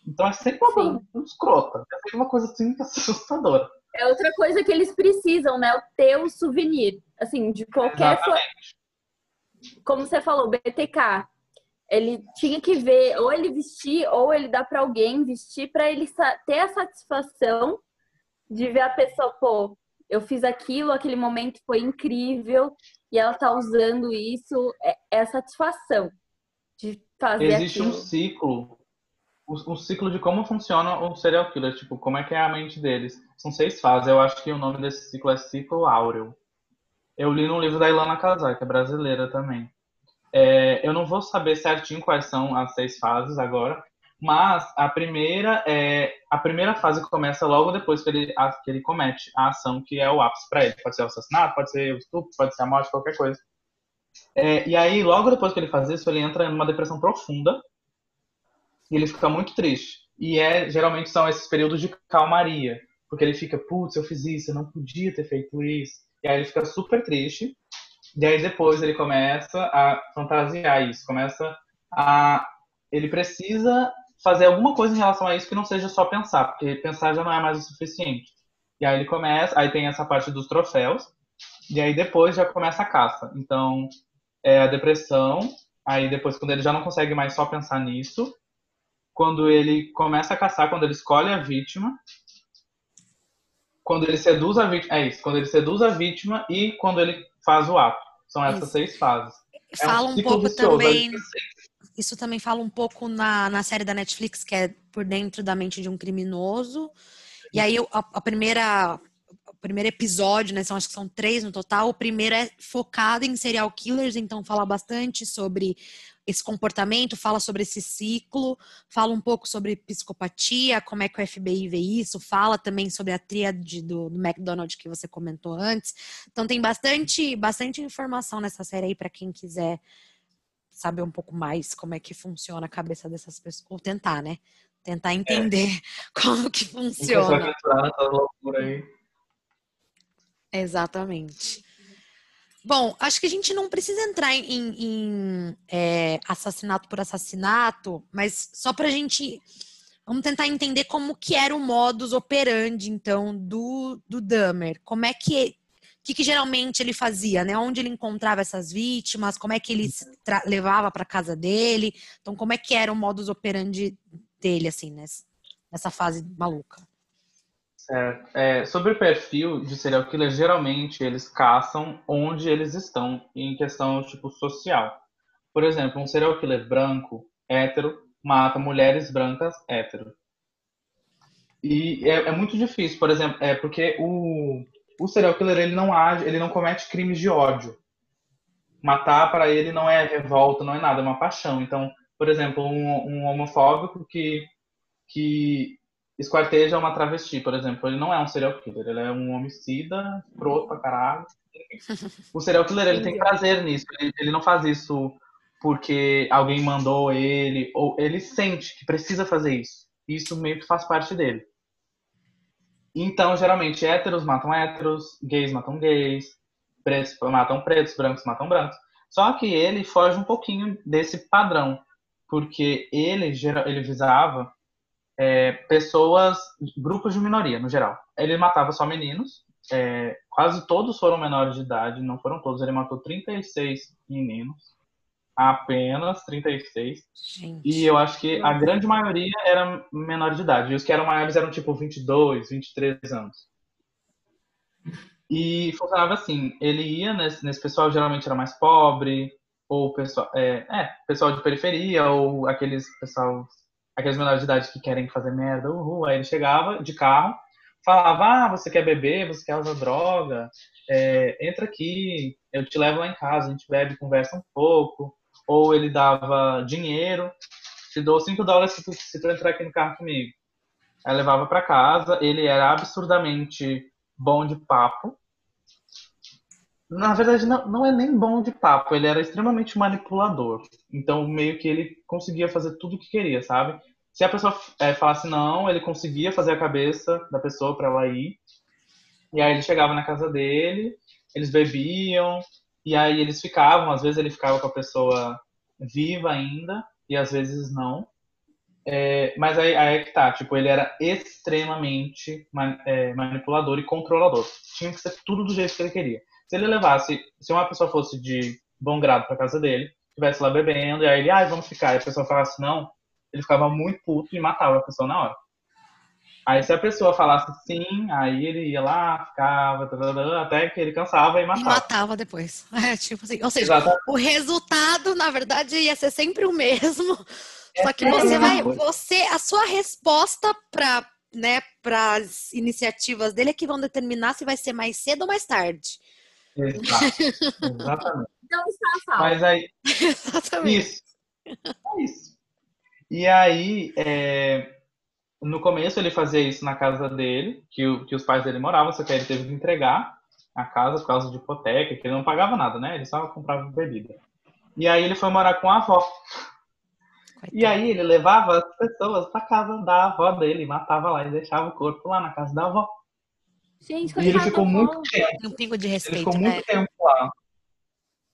Speaker 4: Então é sempre uma coisa muito escrota. É sempre uma coisa assim assustadora.
Speaker 3: É outra coisa que eles precisam, né? O ter o souvenir. Assim, de qualquer. Exatamente. Como você falou, BTK. Ele tinha que ver, ou ele vestir, ou ele dá para alguém vestir, para ele ter a satisfação de ver a pessoa, pô, eu fiz aquilo, aquele momento foi incrível, e ela tá usando isso, é, é satisfação de fazer
Speaker 4: Existe
Speaker 3: aquilo.
Speaker 4: um ciclo, um ciclo de como funciona o serial killer, tipo, como é que é a mente deles. São seis fases, eu acho que o nome desse ciclo é ciclo áureo. Eu li no livro da Ilana Casar, que é brasileira também. É, eu não vou saber certinho quais são as seis fases agora, mas a primeira é a primeira fase começa logo depois que ele, a, que ele comete a ação que é o ápice para ele. Pode ser o assassinato, pode ser o estupro, pode ser a morte, qualquer coisa. É, e aí, logo depois que ele faz isso, ele entra numa depressão profunda e ele fica muito triste. E é geralmente são esses períodos de calmaria, porque ele fica, putz, eu fiz isso, eu não podia ter feito isso. E aí ele fica super triste. E aí depois ele começa a fantasiar isso, começa a ele precisa fazer alguma coisa em relação a isso que não seja só pensar, porque pensar já não é mais o suficiente. E aí ele começa, aí tem essa parte dos troféus, e aí depois já começa a caça. Então, é a depressão, aí depois quando ele já não consegue mais só pensar nisso, quando ele começa a caçar, quando ele escolhe a vítima, quando ele seduz a vítima, é isso, quando ele seduz a vítima e quando ele faz o ato. São essas isso. seis fases.
Speaker 2: Fala é um, um pouco vicioso, também. Isso também fala um pouco na, na série da Netflix, que é Por Dentro da Mente de um Criminoso. E aí a, a primeira primeiro episódio, né? São, acho que são três no total. O primeiro é focado em serial killers, então fala bastante sobre esse comportamento, fala sobre esse ciclo, fala um pouco sobre psicopatia, como é que o FBI vê isso, fala também sobre a tríade do, do McDonald's que você comentou antes. Então tem bastante, bastante informação nessa série aí para quem quiser saber um pouco mais como é que funciona a cabeça dessas pessoas, ou tentar, né? Tentar entender é. como que funciona. aí. Exatamente. Bom, acho que a gente não precisa entrar em, em é, assassinato por assassinato, mas só para a gente vamos tentar entender como que era o modus operandi, então, do, do Dahmer. Como é que que, que, geralmente ele fazia, né? Onde ele encontrava essas vítimas, como é que ele levava para casa dele. Então, como é que era o modus operandi dele, assim, nessa, fase maluca?
Speaker 4: É, sobre o perfil de serial killer, geralmente eles caçam onde eles estão em questão tipo social. Por exemplo, um serial killer branco, hétero, mata mulheres brancas hétero. E é, é, muito difícil, por exemplo, é porque o, o serial killer ele não age, ele não comete crimes de ódio. Matar para ele não é revolta, não é nada, é uma paixão. Então, por exemplo, um, um homofóbico que que esquarteja uma travesti, por exemplo. Ele não é um serial killer, ele é um homicida, escroto pra caralho. O serial killer, ele tem prazer nisso. Ele, ele não faz isso porque alguém mandou ele, ou ele sente que precisa fazer isso. Isso meio que faz parte dele. Então, geralmente, héteros matam héteros, gays matam gays, pretos matam pretos, brancos matam brancos. Só que ele foge um pouquinho desse padrão, porque ele, ele visava é, pessoas, grupos de minoria, no geral. Ele matava só meninos, é, quase todos foram menores de idade, não foram todos, ele matou 36 meninos, apenas 36. Gente. E eu acho que a grande maioria era menor de idade, e os que eram maiores eram tipo 22, 23 anos. E funcionava assim, ele ia nesse, nesse pessoal, geralmente era mais pobre, ou pessoal, é, é, pessoal de periferia, ou aqueles pessoal aqueles menores de idade que querem fazer merda, uhul. Aí ele chegava de carro, falava, ah, você quer beber, você quer usar droga, é, entra aqui, eu te levo lá em casa, a gente bebe, conversa um pouco. Ou ele dava dinheiro, te dou 5 dólares se tu, se tu entrar aqui no carro comigo. Aí levava para casa, ele era absurdamente bom de papo. Na verdade, não, não é nem bom de papo, ele era extremamente manipulador. Então, meio que ele conseguia fazer tudo o que queria, sabe? Se a pessoa é, falasse não, ele conseguia fazer a cabeça da pessoa para ela ir. E aí ele chegava na casa dele, eles bebiam, e aí eles ficavam, às vezes ele ficava com a pessoa viva ainda, e às vezes não. É, mas aí, aí é que tá, tipo, ele era extremamente é, manipulador e controlador. Tinha que ser tudo do jeito que ele queria. Se ele levasse, se uma pessoa fosse de bom grado pra casa dele, estivesse lá bebendo, e aí ele, ah, vamos ficar, e a pessoa falasse não, ele ficava muito puto e matava a pessoa na hora. Aí se a pessoa falasse sim, aí ele ia lá, ficava, até que ele cansava e matava.
Speaker 2: E matava depois. É, tipo assim, ou seja, Exatamente. o resultado, na verdade, ia ser sempre o mesmo. É só que você vai, você, a sua resposta para né, para as iniciativas dele é que vão determinar se vai ser mais cedo ou mais tarde.
Speaker 4: Exato. Exatamente.
Speaker 3: Então está
Speaker 4: Mas aí. Exatamente. Isso. É isso. E aí, é, no começo ele fazia isso na casa dele, que, o, que os pais dele moravam, só que aí ele teve que entregar a casa por causa de hipoteca, que ele não pagava nada, né? Ele só comprava bebida. E aí ele foi morar com a avó. E aí ele levava as pessoas para casa da avó dele, matava lá e deixava o corpo lá na casa da avó.
Speaker 3: Gente,
Speaker 4: e ele ficou muito tempo.
Speaker 2: Um pingo de respeito,
Speaker 4: ele ficou
Speaker 2: né?
Speaker 4: muito tempo lá.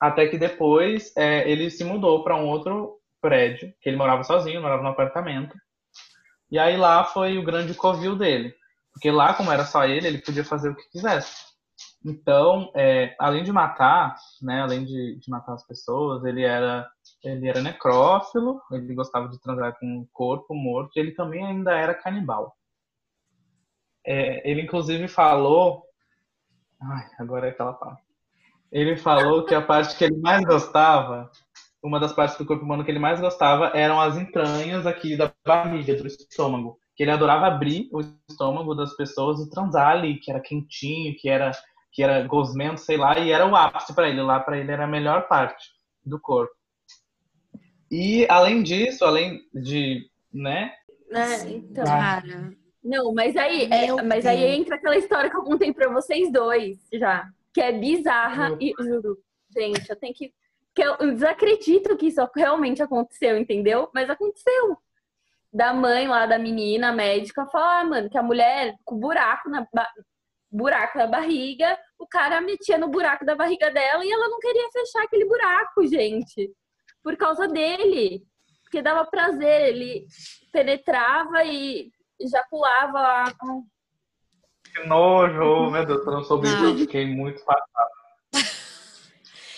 Speaker 4: Até que depois é, ele se mudou para um outro prédio, que ele morava sozinho, morava no apartamento. E aí lá foi o grande covil dele. Porque lá, como era só ele, ele podia fazer o que quisesse. Então, é, além de matar, né, além de, de, matar as pessoas, ele era, ele era necrófilo, ele gostava de transar com o corpo morto, e ele também ainda era canibal. É, ele inclusive falou. Ai, agora é aquela parte. Ele falou que a parte que ele mais gostava uma das partes do corpo humano que ele mais gostava eram as entranhas aqui da barriga, do estômago. Que ele adorava abrir o estômago das pessoas e transar ali, que era quentinho, que era que era gosmento, sei lá, e era o ápice para ele. Lá para ele era a melhor parte do corpo. E além disso, além de, né?
Speaker 3: É, então, cara. Não, mas aí, é, mas aí entra aquela história que eu contei para vocês dois já, que é bizarra Meu. e juro, gente, eu tenho que que eu desacredito que isso realmente aconteceu, entendeu? Mas aconteceu. Da mãe lá da menina, a médica, falar, ah, mano, que a mulher com buraco na, buraco na barriga, o cara metia no buraco da barriga dela e ela não queria fechar aquele buraco, gente. Por causa dele. Porque dava prazer, ele penetrava e ejaculava lá.
Speaker 4: Que nojo, meu Deus, eu não soube disso, eu fiquei muito passado.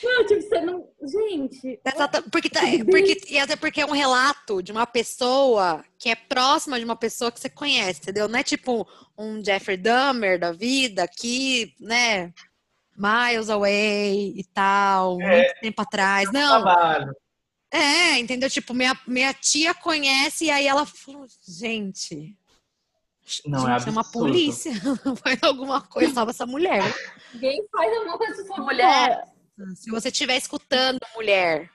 Speaker 3: Não, tipo, você não. Gente.
Speaker 2: Exato, porque, tá, porque, e até porque é um relato de uma pessoa que é próxima de uma pessoa que você conhece, entendeu? Não é tipo um Jeffrey Dahmer da vida que, né, miles away e tal, é, muito tempo atrás. Não.
Speaker 4: Trabalho.
Speaker 2: É, entendeu? Tipo, minha, minha tia conhece e aí ela falou, gente.
Speaker 4: Não, é
Speaker 2: gente, é chama a polícia, faz alguma coisa, salva essa mulher.
Speaker 3: Ninguém faz alguma coisa com essa mulher.
Speaker 2: Se você estiver escutando, mulher,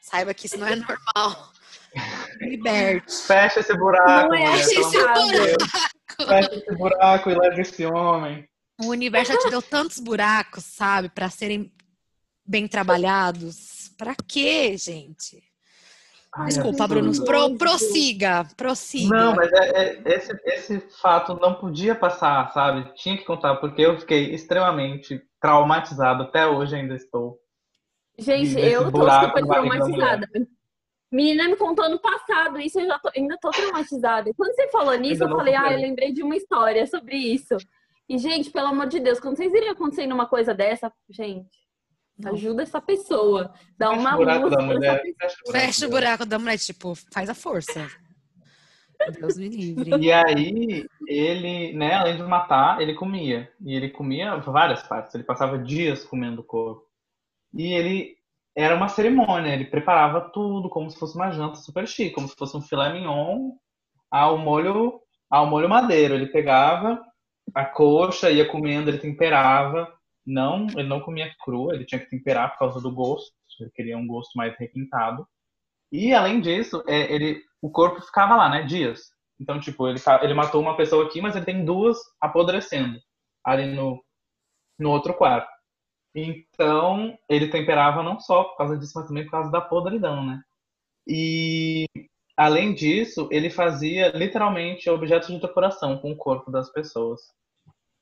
Speaker 2: saiba que isso não é normal. Liberte.
Speaker 4: Fecha esse buraco.
Speaker 3: Não é
Speaker 4: mulher,
Speaker 3: esse buraco.
Speaker 4: Fecha esse buraco e leva esse homem.
Speaker 2: O universo já te deu tantos buracos, sabe, para serem bem trabalhados. Para quê, gente? Ai, Desculpa, Bruno. Pro, prossiga, prossiga.
Speaker 4: Não, mas é, é, esse, esse fato não podia passar, sabe? Tinha que contar, porque eu fiquei extremamente traumatizado. Até hoje ainda estou.
Speaker 3: Gente, eu tô super traumatizada. Menina me contou no passado, isso eu já tô, ainda tô traumatizada. Quando você falou nisso, eu falei, ah, eu lembrei de uma história sobre isso. E, gente, pelo amor de Deus, quando vocês iriam acontecer numa coisa dessa, gente, ajuda essa pessoa. Dá fecha uma luz
Speaker 4: da mulher,
Speaker 2: Fecha o buraco da mulher, tipo, faz a força. Deus me livre.
Speaker 4: E aí, ele, né, além de matar, ele comia. E ele comia várias partes. Ele passava dias comendo o corpo. E ele era uma cerimônia. Ele preparava tudo como se fosse uma janta super chique, como se fosse um filé mignon ao molho, ao molho madeiro. Ele pegava a coxa, ia comendo, ele temperava. Não, ele não comia crua, ele tinha que temperar por causa do gosto. Ele queria um gosto mais requintado. E além disso, é, ele, o corpo ficava lá, né, dias. Então, tipo, ele, ele matou uma pessoa aqui, mas ele tem duas apodrecendo ali no, no outro quarto. Então, ele temperava não só por causa disso, mas também por causa da podridão, né? E, além disso, ele fazia literalmente objetos de decoração com o corpo das pessoas.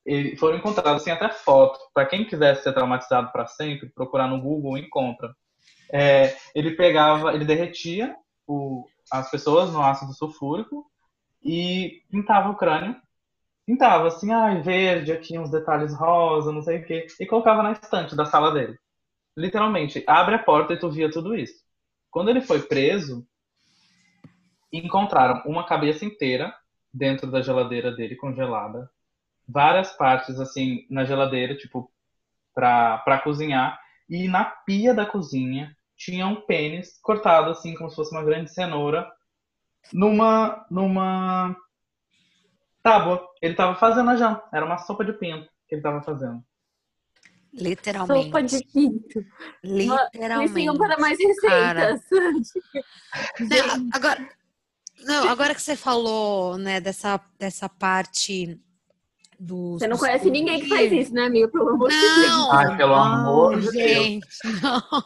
Speaker 4: E foram encontrados, assim, até foto. Para quem quisesse ser traumatizado para sempre, procurar no Google encontra. É, ele pegava, ele derretia o, as pessoas no ácido sulfúrico e pintava o crânio. Pintava assim, ah, verde, aqui uns detalhes rosa, não sei o quê, e colocava na estante da sala dele. Literalmente, abre a porta e tu via tudo isso. Quando ele foi preso, encontraram uma cabeça inteira dentro da geladeira dele congelada, várias partes assim na geladeira, tipo para cozinhar, e na pia da cozinha tinha um pênis cortado assim como se fosse uma grande cenoura numa numa tábua. Ele estava fazendo a janta, era uma sopa de pinto que ele estava fazendo.
Speaker 2: Literalmente.
Speaker 3: Sopa de pinto.
Speaker 2: Literalmente.
Speaker 3: Me para mais receitas.
Speaker 2: Não, agora, não, agora que você falou, né, dessa, dessa parte dos.
Speaker 3: Você não conhece ninguém que faz isso, né, amigo? Pelo amor
Speaker 2: de Deus.
Speaker 4: Ai, pelo amor de
Speaker 2: gente, Deus. Não,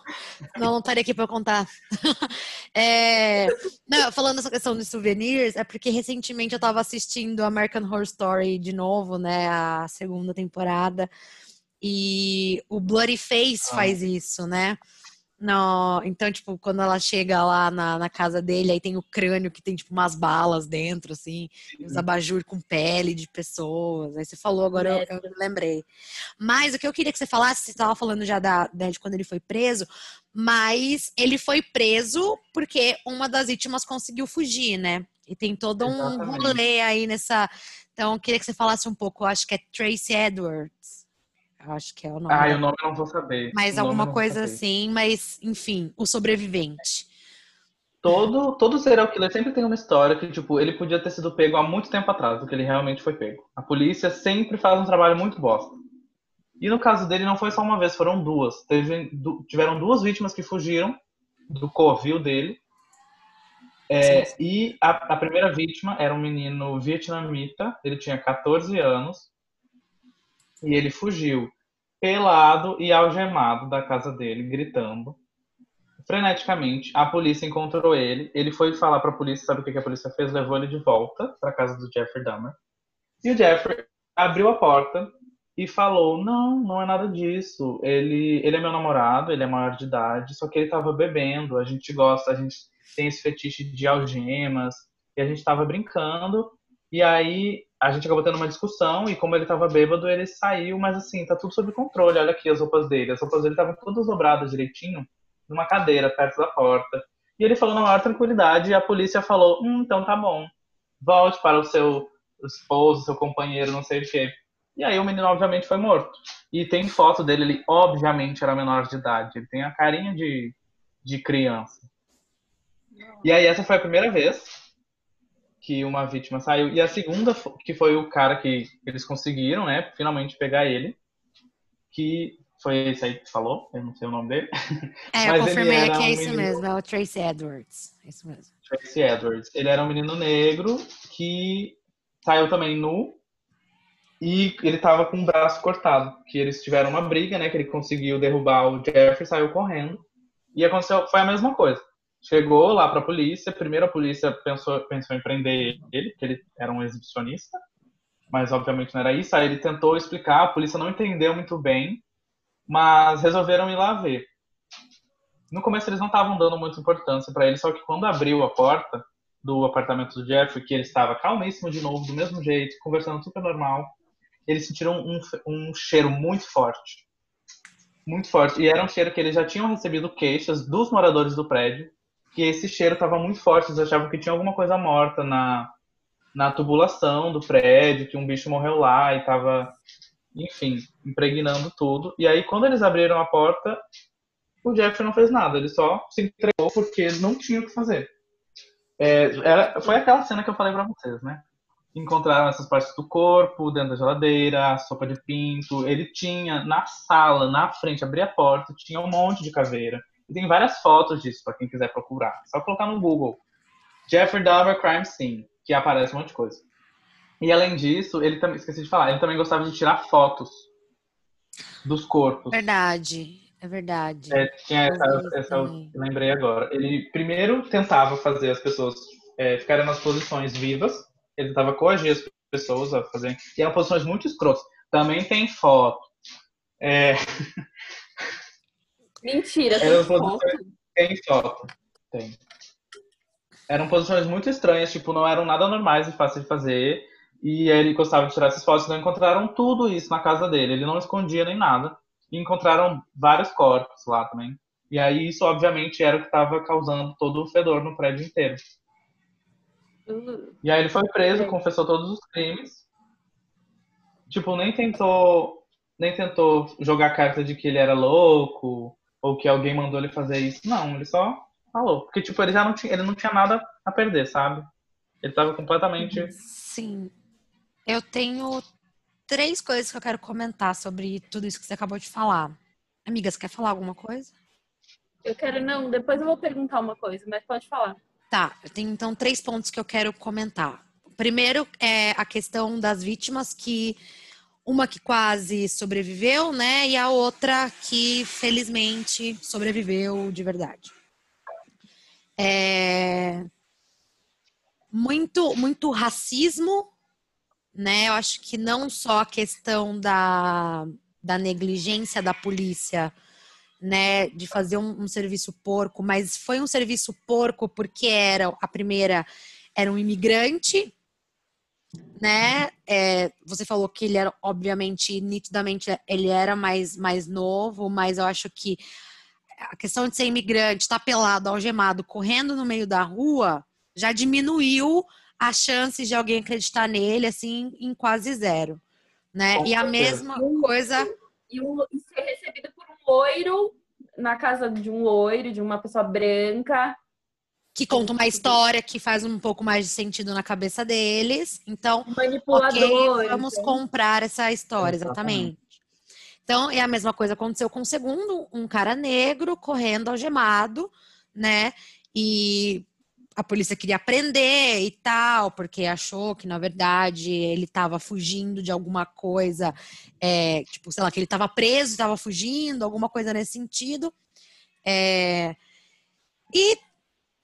Speaker 2: não estaria aqui para contar. É, não, falando essa questão de souvenirs, é porque recentemente eu estava assistindo American Horror Story de novo, né, a segunda temporada. E o Bloody Face ah. faz isso, né? No, então, tipo, quando ela chega lá na, na, casa dele, aí tem o crânio que tem, tipo, umas balas dentro, assim, os uhum. abajur com pele de pessoas. Aí você falou, agora eu, eu lembrei. Mas o que eu queria que você falasse, você estava falando já da, né, de quando ele foi preso, mas ele foi preso porque uma das vítimas conseguiu fugir, né? E tem todo um rolê aí nessa. Então, eu queria que você falasse um pouco, acho que é Tracy Edwards acho que é o nome.
Speaker 4: Ah, o nome eu não vou saber.
Speaker 2: Mas alguma coisa assim, mas enfim, o sobrevivente.
Speaker 4: Todo, todo serial killer sempre tem uma história que, tipo, ele podia ter sido pego há muito tempo atrás do que ele realmente foi pego. A polícia sempre faz um trabalho muito bosta. E no caso dele não foi só uma vez, foram duas. Teve, du, tiveram duas vítimas que fugiram do covil dele. É, e a, a, primeira vítima era um menino vietnamita, ele tinha 14 anos, e ele fugiu pelado e algemado da casa dele, gritando freneticamente. A polícia encontrou ele. Ele foi falar para a polícia, sabe o que a polícia fez? Levou ele de volta para casa do Jeffrey Dahmer. E o Jeffrey abriu a porta e falou: "Não, não é nada disso. Ele, ele é meu namorado, ele é maior de idade, só que ele estava bebendo. A gente gosta, a gente tem esse fetiche de algemas e a gente estava brincando. E aí a gente acabou tendo uma discussão e como ele tava bêbado, ele saiu, mas assim, tá tudo sob controle. Olha aqui as roupas dele. As roupas dele estavam todas dobradas direitinho numa cadeira perto da porta. E ele falou na maior tranquilidade e a polícia falou: hum, então tá bom. Volte para o seu esposo, seu companheiro, não sei o quê. E aí o menino obviamente foi morto. E tem foto dele, ele obviamente era menor de idade. Ele tem a carinha de, de criança. E aí essa foi a primeira vez que uma vítima saiu. E a segunda, que foi o cara que eles conseguiram, né, finalmente pegar ele, que foi esse aí que falou, eu não sei o nome dele.
Speaker 2: É, eu confirmei que é um isso menino... mesmo, é o Tracy Edwards. É isso mesmo.
Speaker 4: Tracy Edwards. Ele era um menino negro que saiu também nu e ele tava com o braço cortado. Que eles tiveram uma briga, né? Que ele conseguiu derrubar o Jeffrey, saiu correndo. E aconteceu, foi a mesma coisa. Chegou lá para a polícia. Primeiro a polícia pensou, pensou em prender ele, que ele era um exibicionista, mas obviamente não era isso. Aí ele tentou explicar, a polícia não entendeu muito bem, mas resolveram ir lá ver. No começo eles não estavam dando muita importância para ele, só que quando abriu a porta do apartamento do Jeffrey, que ele estava calmíssimo de novo, do mesmo jeito, conversando super normal, eles sentiram um, um cheiro muito forte. Muito forte. E era um cheiro que eles já tinham recebido queixas dos moradores do prédio que esse cheiro estava muito forte, eles achavam que tinha alguma coisa morta na, na tubulação do prédio, que um bicho morreu lá e estava, enfim, impregnando tudo. E aí, quando eles abriram a porta, o Jeffrey não fez nada, ele só se entregou porque não tinha o que fazer. É, era, foi aquela cena que eu falei para vocês, né? Encontraram essas partes do corpo, dentro da geladeira, sopa de pinto. Ele tinha na sala, na frente, abria a porta, tinha um monte de caveira. Tem várias fotos disso para quem quiser procurar. Só colocar no Google. Jeffrey Dahmer Crime Scene, que aparece um monte de coisa. E além disso, ele também, esqueci de falar, ele também gostava de tirar fotos dos corpos.
Speaker 2: Verdade, é verdade.
Speaker 4: É, tinha essa, essa eu lembrei agora. Ele primeiro tentava fazer as pessoas é, ficarem nas posições vivas, ele tentava coagir as pessoas a fazer. E eram posições muito escrotas. Também tem foto. É...
Speaker 3: Mentira, tem foto.
Speaker 4: Tem foto. Tem. Eram posições muito estranhas, tipo, não eram nada normais e fáceis de fazer. E ele gostava de tirar essas fotos, então encontraram tudo isso na casa dele. Ele não escondia nem nada. E encontraram vários corpos lá também. E aí isso, obviamente, era o que estava causando todo o fedor no prédio inteiro. Uhum. E aí ele foi preso, é. confessou todos os crimes. Tipo, nem tentou, nem tentou jogar carta de que ele era louco ou que alguém mandou ele fazer isso. Não, ele só falou, porque tipo, ele já não tinha, ele não tinha nada a perder, sabe? Ele tava completamente
Speaker 2: Sim. Eu tenho três coisas que eu quero comentar sobre tudo isso que você acabou de falar. Amiga, você quer falar alguma coisa?
Speaker 3: Eu quero, não, depois eu vou perguntar uma coisa, mas pode falar.
Speaker 2: Tá, eu tenho então três pontos que eu quero comentar. Primeiro é a questão das vítimas que uma que quase sobreviveu, né, e a outra que felizmente sobreviveu de verdade. É... Muito, muito racismo né? Eu acho que não só a questão da, da negligência da polícia, né, de fazer um, um, serviço porco, mas foi um serviço porco porque era a primeira era um imigrante, né? É, você falou que ele era, obviamente, nitidamente, ele era mais, mais novo, mas eu acho que a questão de ser imigrante, estar tá pelado, algemado, correndo no meio da rua, já diminuiu as chances de alguém acreditar nele, assim, em quase zero. Né? e a mesma coisa.
Speaker 3: E, o, e ser recebido por um loiro, na casa de um loiro, de uma pessoa branca.
Speaker 2: Que conta uma história que faz um pouco mais de sentido na cabeça deles. Então, ok, vamos então. comprar essa história, exatamente. Então, é a mesma coisa aconteceu com o segundo, um cara negro correndo algemado, né? E a polícia queria prender e tal, porque achou que, na verdade, ele estava fugindo de alguma coisa, é, tipo, sei lá, que ele estava preso, estava fugindo, alguma coisa nesse sentido. É, e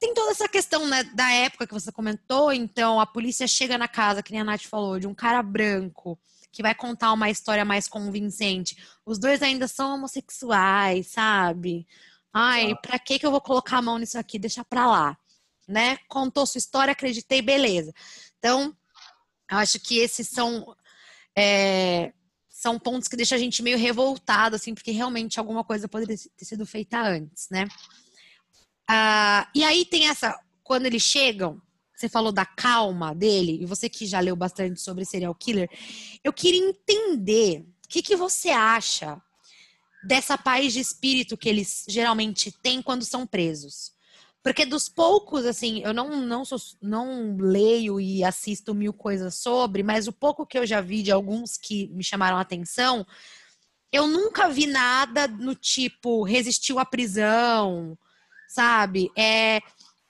Speaker 2: tem toda essa questão né, da época que você comentou, então a polícia chega na casa, que nem a Nath falou, de um cara branco que vai contar uma história mais convincente. Os dois ainda são homossexuais, sabe? Ai, pra que que eu vou colocar a mão nisso aqui? Deixa pra lá né? Contou sua história, acreditei, beleza. Então, eu acho que esses são é, são pontos que deixam a gente meio revoltado, assim, porque realmente alguma coisa poderia ter sido feita antes, né? Ah, e aí tem essa, quando eles chegam, você falou da calma dele, e você que já leu bastante sobre serial killer, eu queria entender o que, que você acha dessa paz de espírito que eles geralmente têm quando são presos. Porque dos poucos, assim, eu não, não, sou, não leio e assisto mil coisas sobre, mas o pouco que eu já vi de alguns que me chamaram a atenção, eu nunca vi nada no tipo resistiu à prisão, sabe? É,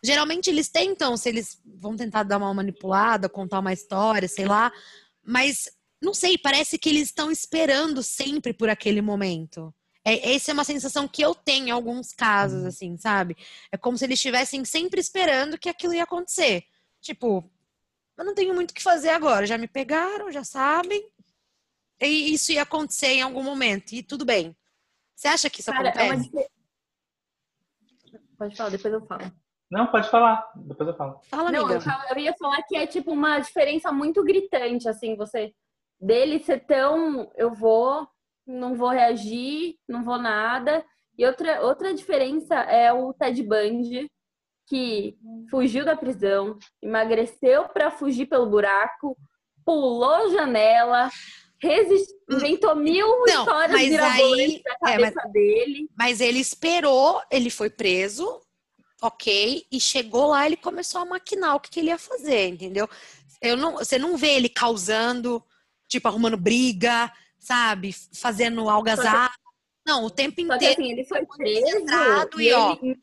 Speaker 2: geralmente eles tentam, se eles vão tentar dar uma manipulada, contar uma história, sei lá, mas não sei, parece que eles estão esperando sempre por aquele momento. É, essa é uma sensação que eu tenho em alguns casos, uhum. assim, sabe? É como se eles estivessem sempre esperando que aquilo ia acontecer. Tipo, eu não tenho muito o que fazer agora. Já me pegaram, já sabem. E isso ia acontecer em algum momento. E tudo bem. Você acha que isso Cara, acontece? É uma...
Speaker 3: Pode falar, depois eu falo.
Speaker 4: Não, pode falar. Depois eu falo.
Speaker 2: Fala,
Speaker 3: não,
Speaker 2: amiga.
Speaker 3: Eu, eu ia falar que é tipo uma diferença muito gritante, assim, você dele ser tão eu vou não vou reagir, não vou nada. E outra, outra diferença é o Ted Bundy, que fugiu da prisão, emagreceu para fugir pelo buraco, pulou janela, resist... inventou mil não, histórias mirabolantes na cabeça é, mas,
Speaker 2: dele.
Speaker 3: Mas
Speaker 2: ele esperou, ele foi preso, ok, e chegou lá, ele começou a maquinar o que, que ele ia fazer, entendeu? Eu não, você não vê ele causando, tipo, arrumando briga, sabe? Fazendo algazarra. Não, o tempo
Speaker 3: Só
Speaker 2: inteiro.
Speaker 3: que assim, ele foi preso
Speaker 2: e,
Speaker 3: e
Speaker 2: ó,
Speaker 3: ele,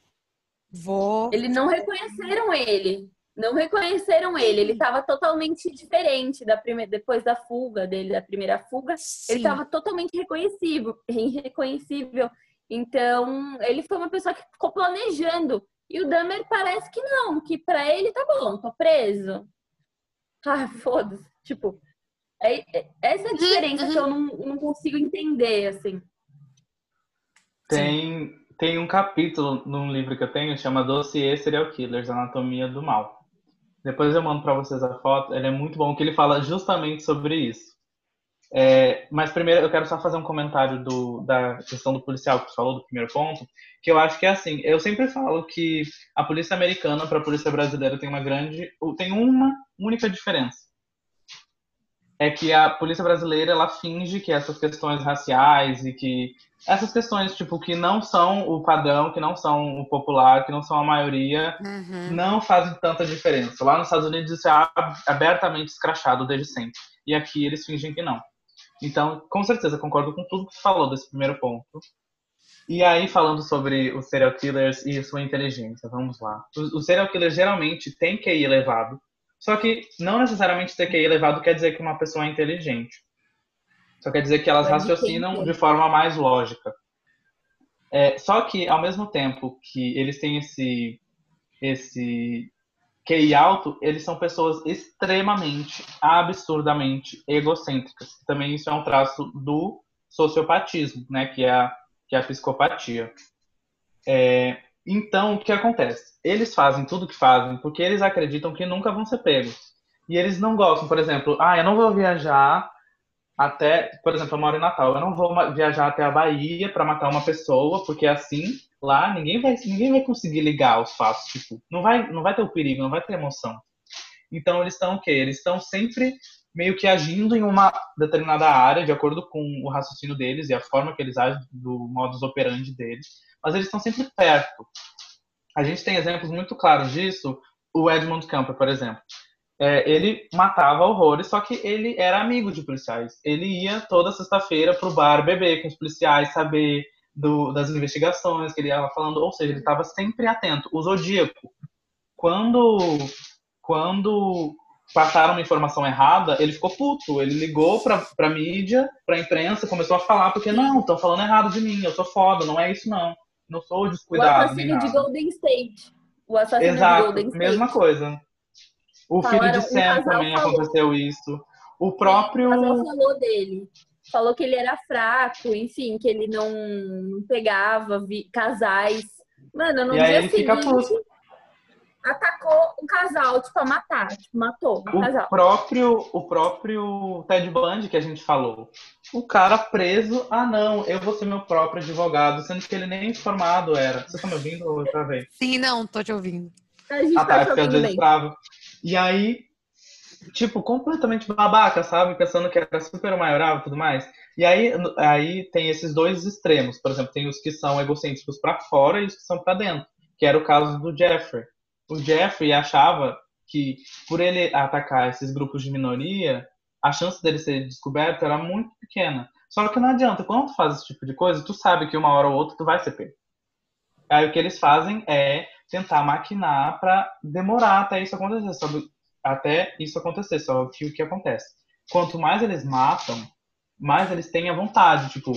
Speaker 2: vou.
Speaker 3: eles não reconheceram ele. Não reconheceram ele. Ele estava totalmente diferente da primeira, depois da fuga dele, da primeira fuga. Ele
Speaker 2: Sim.
Speaker 3: estava totalmente reconhecível, irreconhecível. Então, ele foi uma pessoa que ficou planejando. E o Dahmer parece que não, que pra ele tá bom, tô preso. Ah, foda-se. Tipo, é, é- essa é a diferença
Speaker 2: uhum.
Speaker 3: que eu não, não consigo entender, assim.
Speaker 4: Tem, tem um capítulo num livro que eu tenho, chama Dossiê Serial Killers, Anatomia do Mal. Depois eu mando para vocês a foto, ele é muito bom, que ele fala justamente sobre isso. É, mas primeiro eu quero só fazer um comentário do, da questão do policial que tu falou, do primeiro ponto, que eu acho que é assim, eu sempre falo que a polícia americana para a polícia brasileira tem uma grande, tem uma única diferença. É que a polícia brasileira, ela finge que essas questões raciais e que essas questões, tipo, que não são o padrão, que não são o popular, que não são a maioria,
Speaker 2: Uhum.
Speaker 4: não fazem tanta diferença. Lá nos Estados Unidos isso é ab- abertamente escrachado desde sempre. E aqui eles fingem que não. Então, com certeza, concordo com tudo que você falou desse primeiro ponto. E aí, falando sobre os serial killers e sua inteligência, vamos lá. Os serial killers geralmente têm QI elevado, só que não necessariamente ter QI elevado quer dizer que uma pessoa é inteligente. Só quer dizer que elas raciocinam de forma mais lógica. É, só que, ao mesmo tempo que eles têm esse, esse QI alto, eles são pessoas extremamente, absurdamente egocêntricas. Também isso é um traço do sociopatismo, né, que é a, que é a psicopatia. É, então, o que acontece? Eles fazem tudo o que fazem porque eles acreditam que nunca vão ser pegos. E eles não gostam, por exemplo, ah, eu não vou viajar até, por exemplo, eu moro em Natal, eu não vou viajar até a Bahia para matar uma pessoa, porque assim, lá ninguém vai, ninguém vai conseguir ligar os fatos, tipo, não vai, não vai ter o perigo, não vai ter emoção. Então eles estão o quê? Eles estão sempre meio que agindo em uma determinada área, de acordo com o raciocínio deles e a forma que eles agem, do modus operandi deles, mas eles estão sempre perto. A gente tem exemplos muito claros disso, o Edmund Camper, por exemplo. É, ele matava horrores, só que ele era amigo de policiais. Ele ia toda sexta-feira pro bar beber com os policiais, saber do- das investigações que ele ia falando, ou seja, ele estava sempre atento. O Zodíaco, quando, quando passaram uma informação errada, ele ficou puto. Ele ligou pra, pra mídia, pra imprensa, começou a falar, porque não, estão falando errado de mim, eu sou foda, não é isso não. Não sou
Speaker 3: O
Speaker 4: descuidado. nem
Speaker 3: assassino de. Golden State. O assassino de
Speaker 4: Exato,
Speaker 3: Golden State.
Speaker 4: mesma coisa. O filho
Speaker 3: Falaram-
Speaker 4: de
Speaker 3: um
Speaker 4: Sam também
Speaker 3: falou.
Speaker 4: aconteceu isso. O próprio.
Speaker 3: O casal falou dele. Falou que ele era fraco, enfim, que ele não, não pegava vi- casais. Mano, no
Speaker 4: E aí
Speaker 3: dia
Speaker 4: ele fica
Speaker 3: seguinte, atacou o casal, tipo, a matar. Tipo, matou o casal.
Speaker 4: O próprio, o próprio Ted Bundy que a gente falou. O cara preso, ah não, eu vou ser meu próprio advogado, sendo que ele nem informado era. Você tá me ouvindo ou outra vez?
Speaker 2: Sim, não, tô te ouvindo.
Speaker 3: A gente
Speaker 4: Ah tá,
Speaker 3: tá
Speaker 4: é porque às
Speaker 3: ouvindo bem.
Speaker 4: trava. E aí, tipo, completamente babaca, sabe? Pensando que era super maioral e tudo mais. E aí, aí tem esses dois extremos. Por exemplo, tem os que são egocêntricos pra fora e os que são pra dentro. Que era o caso do Jeffrey. O Jeffrey achava que, por ele atacar esses grupos de minoria, a chance dele ser descoberto era muito pequena. Só que não adianta, quando tu faz esse tipo de coisa, tu sabe que uma hora ou outra tu vai ser pego. Aí o que eles fazem é tentar maquinar para demorar até isso acontecer? Até isso acontecer, só que o que acontece? Quanto mais eles matam, mais eles têm a vontade, tipo,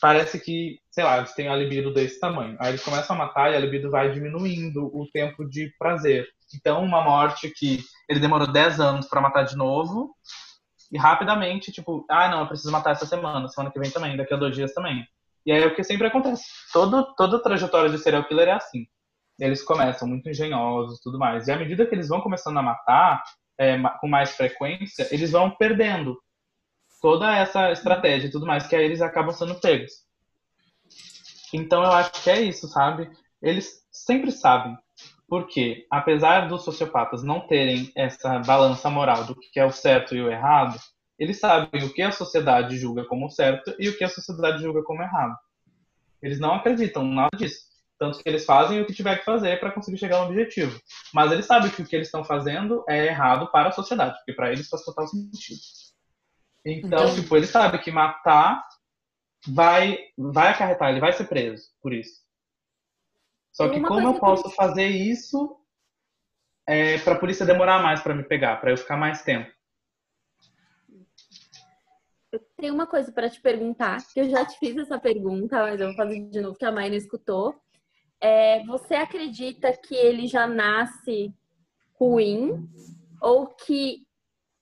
Speaker 4: parece que, sei lá, eles têm a libido desse tamanho. Aí eles começam a matar e a libido vai diminuindo o tempo de prazer. Então, uma morte que ele demorou 10 anos para matar de novo, e rapidamente, tipo, ah, não, eu preciso matar essa semana, semana que vem também, daqui a dois dias também. E aí é o que sempre acontece. Todo, toda trajetória de serial killer é assim. Eles começam muito engenhosos tudo mais. E à medida que eles vão começando a matar é, com mais frequência, eles vão perdendo toda essa estratégia e tudo mais, que aí eles acabam sendo pegos. Então eu acho que é isso, sabe? Eles sempre sabem. Porque, apesar dos sociopatas não terem essa balança moral do que é o certo e o errado, eles sabem o que a sociedade julga como certo e o que a sociedade julga como errado. Eles não acreditam nada disso. Tanto que eles fazem o que tiver que fazer para conseguir chegar no objetivo. Mas eles sabem que o que eles estão fazendo é errado para a sociedade, porque para eles faz total sentido. Então, então, tipo, ele sabe que matar vai, vai acarretar, ele vai ser preso por isso. Só que como eu posso fazer isso é, para a polícia demorar mais para me pegar, para eu ficar mais tempo?
Speaker 3: Tenho uma coisa para te perguntar, que eu já te fiz essa pergunta, mas eu vou fazer de novo que a não escutou. É, você acredita que ele já nasce ruim ou que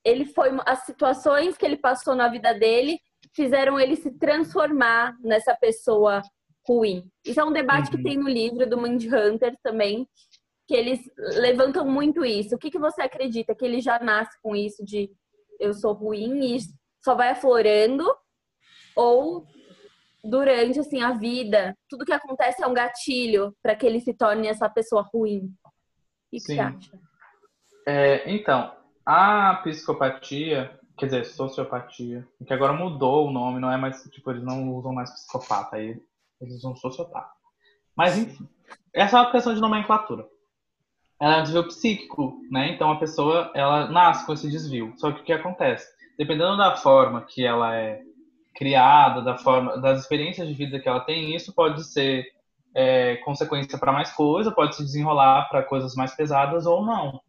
Speaker 3: ele foi as situações que ele passou na vida dele fizeram ele se transformar nessa pessoa ruim. Isso é um debate uhum. que tem no livro do Hunter também, que eles levantam muito isso. O que, que você acredita? Que ele já nasce com isso de eu sou ruim e só vai aflorando? Ou durante assim a vida, tudo que acontece é um gatilho para que ele se torne essa pessoa ruim? O que, que você acha?
Speaker 4: É, então, a psicopatia, quer dizer, sociopatia, que agora mudou o nome, não é mais, tipo, eles não usam mais psicopata, aí eles usam sociopata. Mas, enfim, essa é uma questão de nomenclatura. Ela é um desvio psíquico, né? Então a pessoa, ela nasce com esse desvio. Só que o que acontece? Dependendo da forma que ela é criada, da forma, das experiências de vida que ela tem, isso pode ser é, consequência para mais coisa, pode se desenrolar para coisas mais pesadas ou não.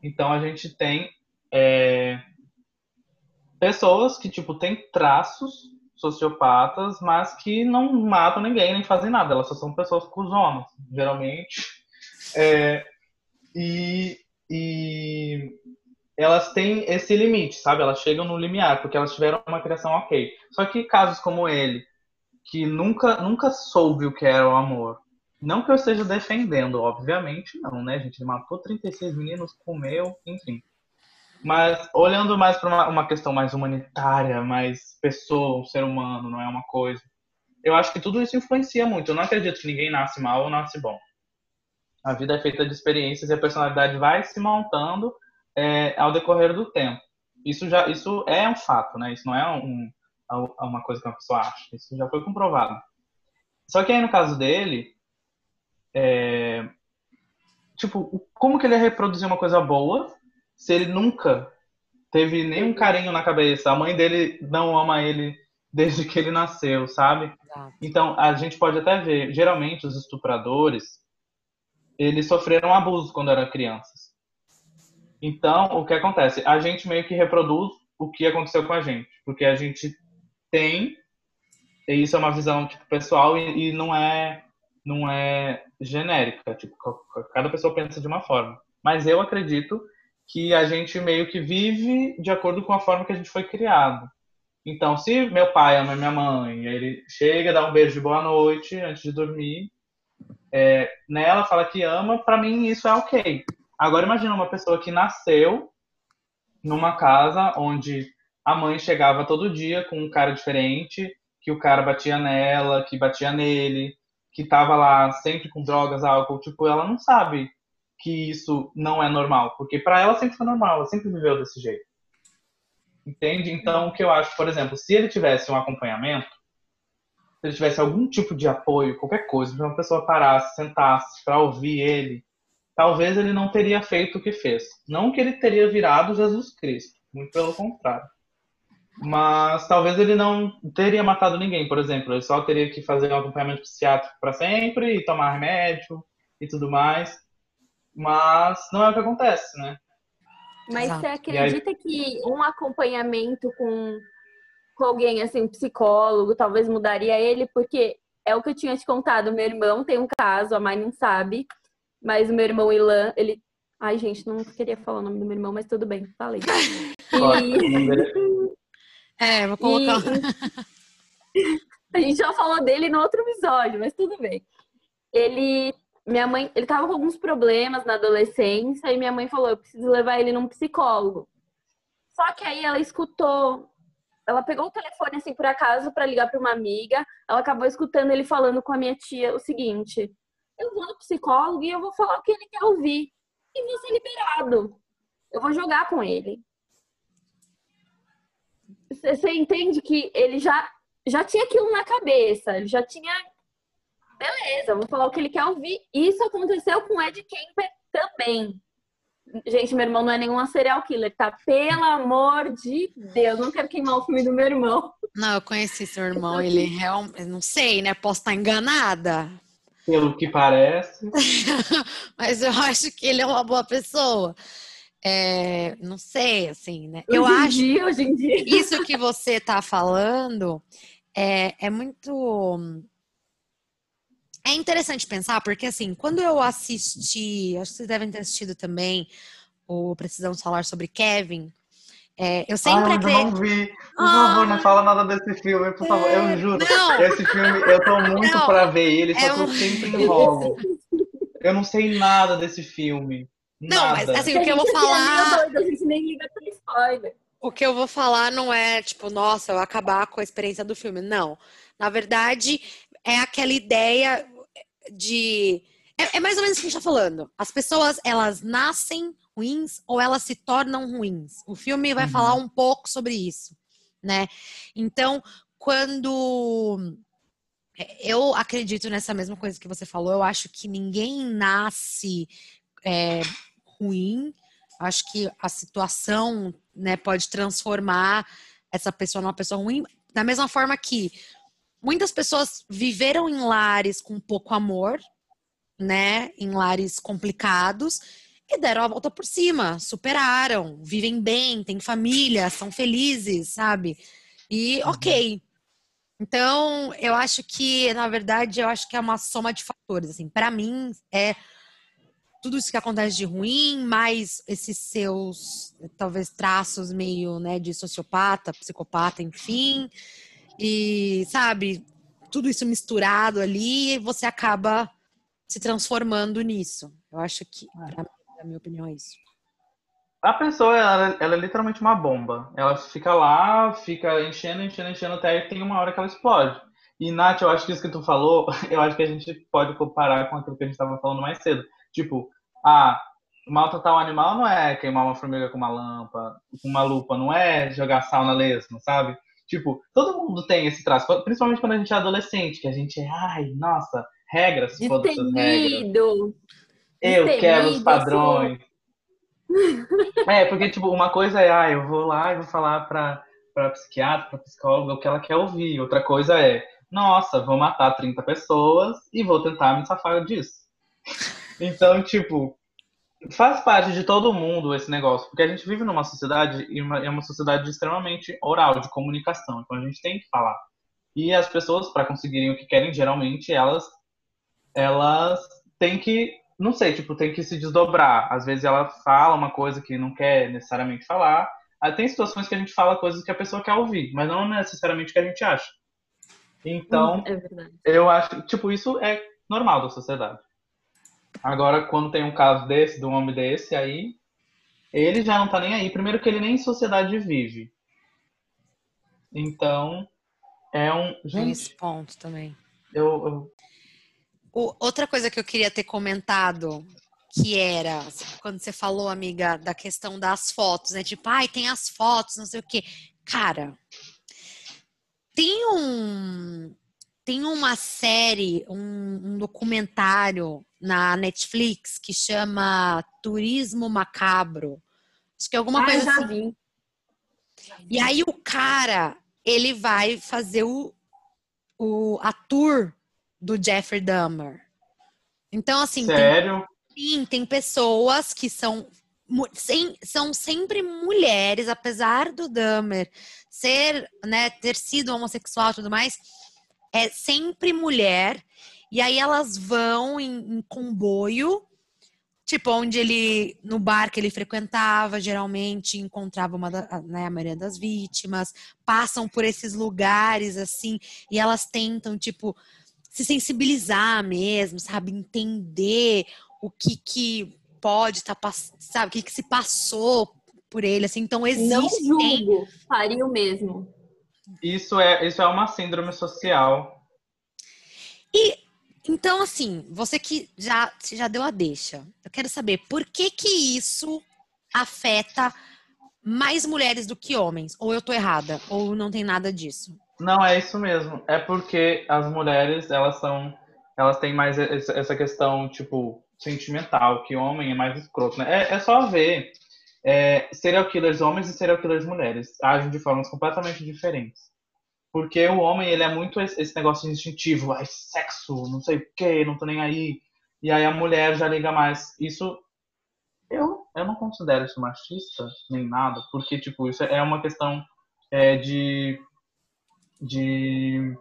Speaker 4: Então a gente tem é, pessoas que tipo têm traços sociopatas, mas que não matam ninguém nem fazem nada. Elas só são pessoas cuzonas, geralmente. É, e, e elas têm esse limite, sabe? Elas chegam no limiar, porque elas tiveram uma criação ok. Só que casos como ele, que nunca, nunca soube o que era o amor, não que eu esteja defendendo, obviamente não, né, gente? Ele matou 36 meninos, comeu, enfim. Mas olhando mais para uma, uma, questão mais humanitária, mais pessoa, um ser humano, não é uma coisa. Eu acho que tudo isso influencia muito. Eu não acredito que ninguém nasce mal ou nasce bom. A vida é feita de experiências e a personalidade vai se montando é, ao decorrer do tempo. Isso já, isso é um fato, né? Isso não é um, uma coisa que uma pessoa acha. Isso já foi comprovado. Só que aí no caso dele, é, tipo, como que ele ia reproduzir uma coisa boa se ele nunca teve nenhum carinho na cabeça? A mãe dele não ama ele desde que ele nasceu, sabe? Então, a gente pode até ver, geralmente os estupradores, eles sofreram abuso quando eram crianças. Então, o que acontece? A gente meio que reproduz o que aconteceu com a gente, porque a gente tem, e isso é uma visão tipo, pessoal e, e não é não é genérica, tipo, cada pessoa pensa de uma forma. Mas eu acredito que a gente meio que vive de acordo com a forma que a gente foi criado. Então, se meu pai ama minha mãe, ele chega, dá um beijo de boa noite antes de dormir, é, nela fala que ama, para mim isso é ok. Agora imagina uma pessoa que nasceu numa casa onde a mãe chegava todo dia com um cara diferente, que o cara batia nela, que batia nele, que tava lá sempre com drogas, álcool, tipo, ela não sabe que isso não é normal, porque para ela sempre foi normal, ela sempre viveu desse jeito. Entende? Então, o que eu acho, por exemplo, se ele tivesse um acompanhamento, se ele tivesse algum tipo de apoio, qualquer coisa, se uma pessoa parasse, sentasse para ouvir ele, talvez ele não teria feito o que fez. Não que ele teria virado Jesus Cristo, muito pelo contrário. Mas talvez ele não teria matado ninguém, por exemplo. Ele só teria que fazer um acompanhamento psiquiátrico para sempre e tomar remédio e tudo mais. Mas não é o que acontece, né?
Speaker 3: Mas Exato. você acredita aí... que um acompanhamento com, com alguém, assim, um psicólogo, talvez mudaria ele? Porque é o que eu tinha te contado. Meu irmão tem um caso, a mãe não sabe. Mas o meu irmão Ilan, ele. Ai, gente, não queria falar o nome do meu irmão, mas tudo bem, falei. E...
Speaker 2: É, vou colocar.
Speaker 3: E... a gente já falou dele no outro episódio, mas tudo bem. Ele, minha mãe, ele tava com alguns problemas na adolescência e minha mãe falou: eu preciso levar ele num psicólogo. Só que aí ela escutou, ela pegou o telefone assim por acaso para ligar para uma amiga. Ela acabou escutando ele falando com a minha tia o seguinte: eu vou no psicólogo e eu vou falar o que ele quer ouvir e vou ser liberado. Eu vou jogar com ele você entende que ele já, já tinha aquilo na cabeça, ele já tinha beleza, vou falar o que ele quer ouvir. Isso aconteceu com o Ed Kemper também. Gente, meu irmão não é nenhum serial killer, tá? Pelo amor de Deus, não quero queimar o filme do meu irmão.
Speaker 2: Não, eu conheci seu irmão, ele realmente, não sei, né? Posso estar enganada.
Speaker 4: Pelo que parece.
Speaker 2: Mas eu acho que ele é uma boa pessoa. É, não sei, assim, né?
Speaker 3: Hoje
Speaker 2: eu acho
Speaker 3: dia, hoje em dia.
Speaker 2: isso que você tá falando é, é muito. É interessante pensar, porque assim, quando eu assisti, acho que vocês devem ter assistido também o Precisamos Falar sobre Kevin. É, eu sempre
Speaker 4: ah, eu não vi. Por favor, não fala nada desse filme, por favor. Eu juro.
Speaker 2: Não.
Speaker 4: Esse filme, eu tô muito
Speaker 2: Não.
Speaker 4: pra ver ele, só
Speaker 2: É
Speaker 4: que eu
Speaker 2: um-
Speaker 4: sempre enrolo. Eu não sei nada desse filme.
Speaker 2: Não, mas
Speaker 4: Nada.
Speaker 2: assim, o que eu vou
Speaker 3: é
Speaker 2: falar.
Speaker 3: doido, a gente nem liga pra spoiler.
Speaker 2: O que eu vou falar não é tipo, nossa, eu acabar com a experiência do filme. Não. Na verdade, é aquela ideia de. É, é mais ou menos o que a gente tá falando. As pessoas, elas nascem ruins ou elas se tornam ruins. O filme vai
Speaker 4: Uhum.
Speaker 2: falar um pouco sobre isso, né? Então, quando. Eu acredito nessa mesma coisa que você falou. Eu acho que ninguém nasce é, ruim. Acho que a situação né, pode transformar essa pessoa numa pessoa ruim. Da mesma forma que muitas pessoas viveram em lares com pouco amor, né? Em lares complicados e deram a volta por cima, superaram, vivem bem, têm família, são felizes, sabe? E ok. Então, eu acho que, na verdade, eu acho que é uma soma de fatores. Assim, para mim, é tudo isso que acontece de ruim, mais esses seus, talvez, traços meio, né, de sociopata, psicopata, enfim. E, sabe, tudo isso misturado ali, você acaba se transformando nisso. Eu acho que, pra mim, na minha opinião, é isso.
Speaker 4: A pessoa, ela, ela é literalmente uma bomba. Ela fica lá, fica enchendo, enchendo, enchendo, até aí tem uma hora que ela explode. E, Nath, eu acho que isso que tu falou, eu acho que a gente pode comparar com aquilo que a gente estava falando mais cedo. Tipo, ah, maltratar um animal não é queimar uma formiga com uma lampa, com uma lupa, não é jogar sal na lesma, sabe? Tipo, todo mundo tem esse traço, principalmente quando a gente é adolescente, que a gente é, ai, nossa, regras, foda-se as regras. Eu quero os padrões. É, porque, tipo, uma coisa é, ah, eu vou lá e vou falar pra, pra psiquiatra, pra psicóloga o que ela quer ouvir. Outra coisa é, nossa, vou matar 30 pessoas e vou tentar me safar disso. Então, tipo, faz parte de todo mundo esse negócio, porque a gente vive numa sociedade, e uma, é uma sociedade extremamente oral, de comunicação, então a gente tem que falar. E as pessoas, para conseguirem o que querem, geralmente elas, elas têm que não sei, tipo, tem que se desdobrar. Às vezes ela fala uma coisa que não quer necessariamente falar. Aí tem situações que a gente fala coisas que a pessoa quer ouvir, mas não necessariamente o que a gente acha. Então,
Speaker 3: É verdade.
Speaker 4: eu acho, tipo, isso é normal da sociedade. Agora, quando tem um caso desse, de um homem desse, aí ele já não tá nem aí. Primeiro que ele nem em sociedade vive. Então, é um.
Speaker 2: Tem
Speaker 4: Gente,
Speaker 2: esse ponto também.
Speaker 4: eu, eu
Speaker 2: O- outra coisa que eu queria ter comentado, que era, quando você falou, amiga, da questão das fotos, né? Tipo, ai, tem as fotos, não sei o quê. Cara, tem um. Tem uma série, um, um documentário na Netflix que chama Turismo Macabro. Acho que é alguma
Speaker 3: Ah,
Speaker 2: coisa
Speaker 3: já
Speaker 2: assim.
Speaker 3: vi.
Speaker 2: E aí o cara, ele vai fazer o, o, a tour do Jeffrey Dahmer. Então, assim, tem,
Speaker 4: sério.
Speaker 2: sim, tem pessoas que são, sem- são sempre mulheres, apesar do Dahmer ser, né, ter sido homossexual e tudo mais, é sempre mulher. E aí elas vão em, em comboio, tipo, onde ele, no bar que ele frequentava, geralmente encontrava uma né, a maioria das vítimas, passam por esses lugares, assim, e elas tentam, tipo, se sensibilizar mesmo, sabe? Entender o que que pode estar passando, sabe? O que que se passou por ele, assim. Então,
Speaker 3: Não
Speaker 2: existe, tem
Speaker 3: julgo, faria o mesmo.
Speaker 4: Isso é, isso é uma síndrome social.
Speaker 2: E então, assim, você que já, você já deu a deixa, eu quero saber por que que isso afeta mais mulheres do que homens? Ou eu tô errada? Ou não tem nada disso?
Speaker 4: Não é isso mesmo. É porque as mulheres, elas são elas têm mais essa questão, tipo, sentimental, que homem é mais escroto, né? É, é só ver é, serial killers homens e serial killers mulheres agem de formas completamente diferentes. Porque o homem, ele é muito esse negócio instintivo, ai, sexo, não sei o que, não tô nem aí. E aí a mulher já liga mais. Isso, eu, eu não considero isso machista, nem nada, porque, tipo, isso é uma questão é, de... de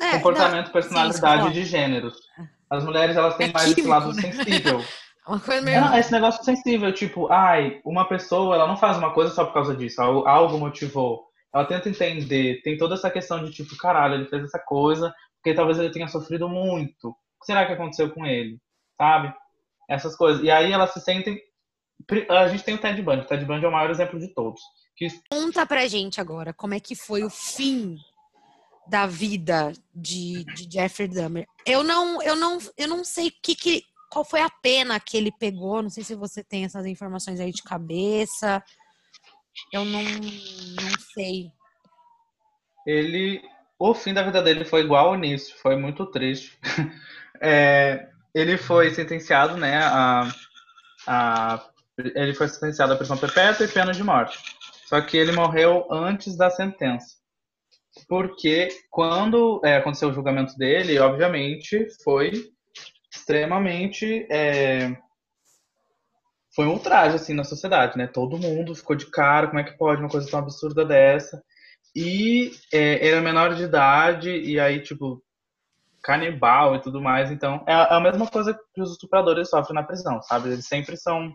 Speaker 4: é, comportamento, não, personalidade sim, de gêneros. As mulheres, elas têm é mais esse lado né? sensível. Uma coisa meio... Não, esse negócio sensível, tipo, ai, uma pessoa, ela não faz uma coisa só por causa disso, algo motivou. Ela tenta entender, tem toda essa questão de tipo, caralho, ele fez essa coisa, porque talvez ele tenha sofrido muito. O que será que aconteceu com ele? Sabe? Essas coisas. E aí elas se sentem. A gente tem o Ted Bundy. O Ted Bundy é o maior exemplo de todos. Que...
Speaker 2: Conta pra gente agora como é que foi o fim da vida de, de Jeffrey Dahmer. Eu não, eu não, eu não sei que, que, qual foi a pena que ele pegou. Não sei se você tem essas informações aí de cabeça. Eu não, não sei.
Speaker 4: Ele, o fim da vida dele foi igual ao início. Foi muito triste. É, ele foi sentenciado, né, a, a ele foi sentenciado à prisão perpétua e pena de morte. Só que ele morreu antes da sentença porque quando é, aconteceu o julgamento dele, obviamente foi extremamente é, foi um ultraje assim na sociedade, né? Todo mundo ficou de cara, como é que pode uma coisa tão absurda dessa? E é, era menor de idade e aí tipo canibal e tudo mais, então é a mesma coisa que os estupradores sofrem na prisão, sabe? Eles sempre são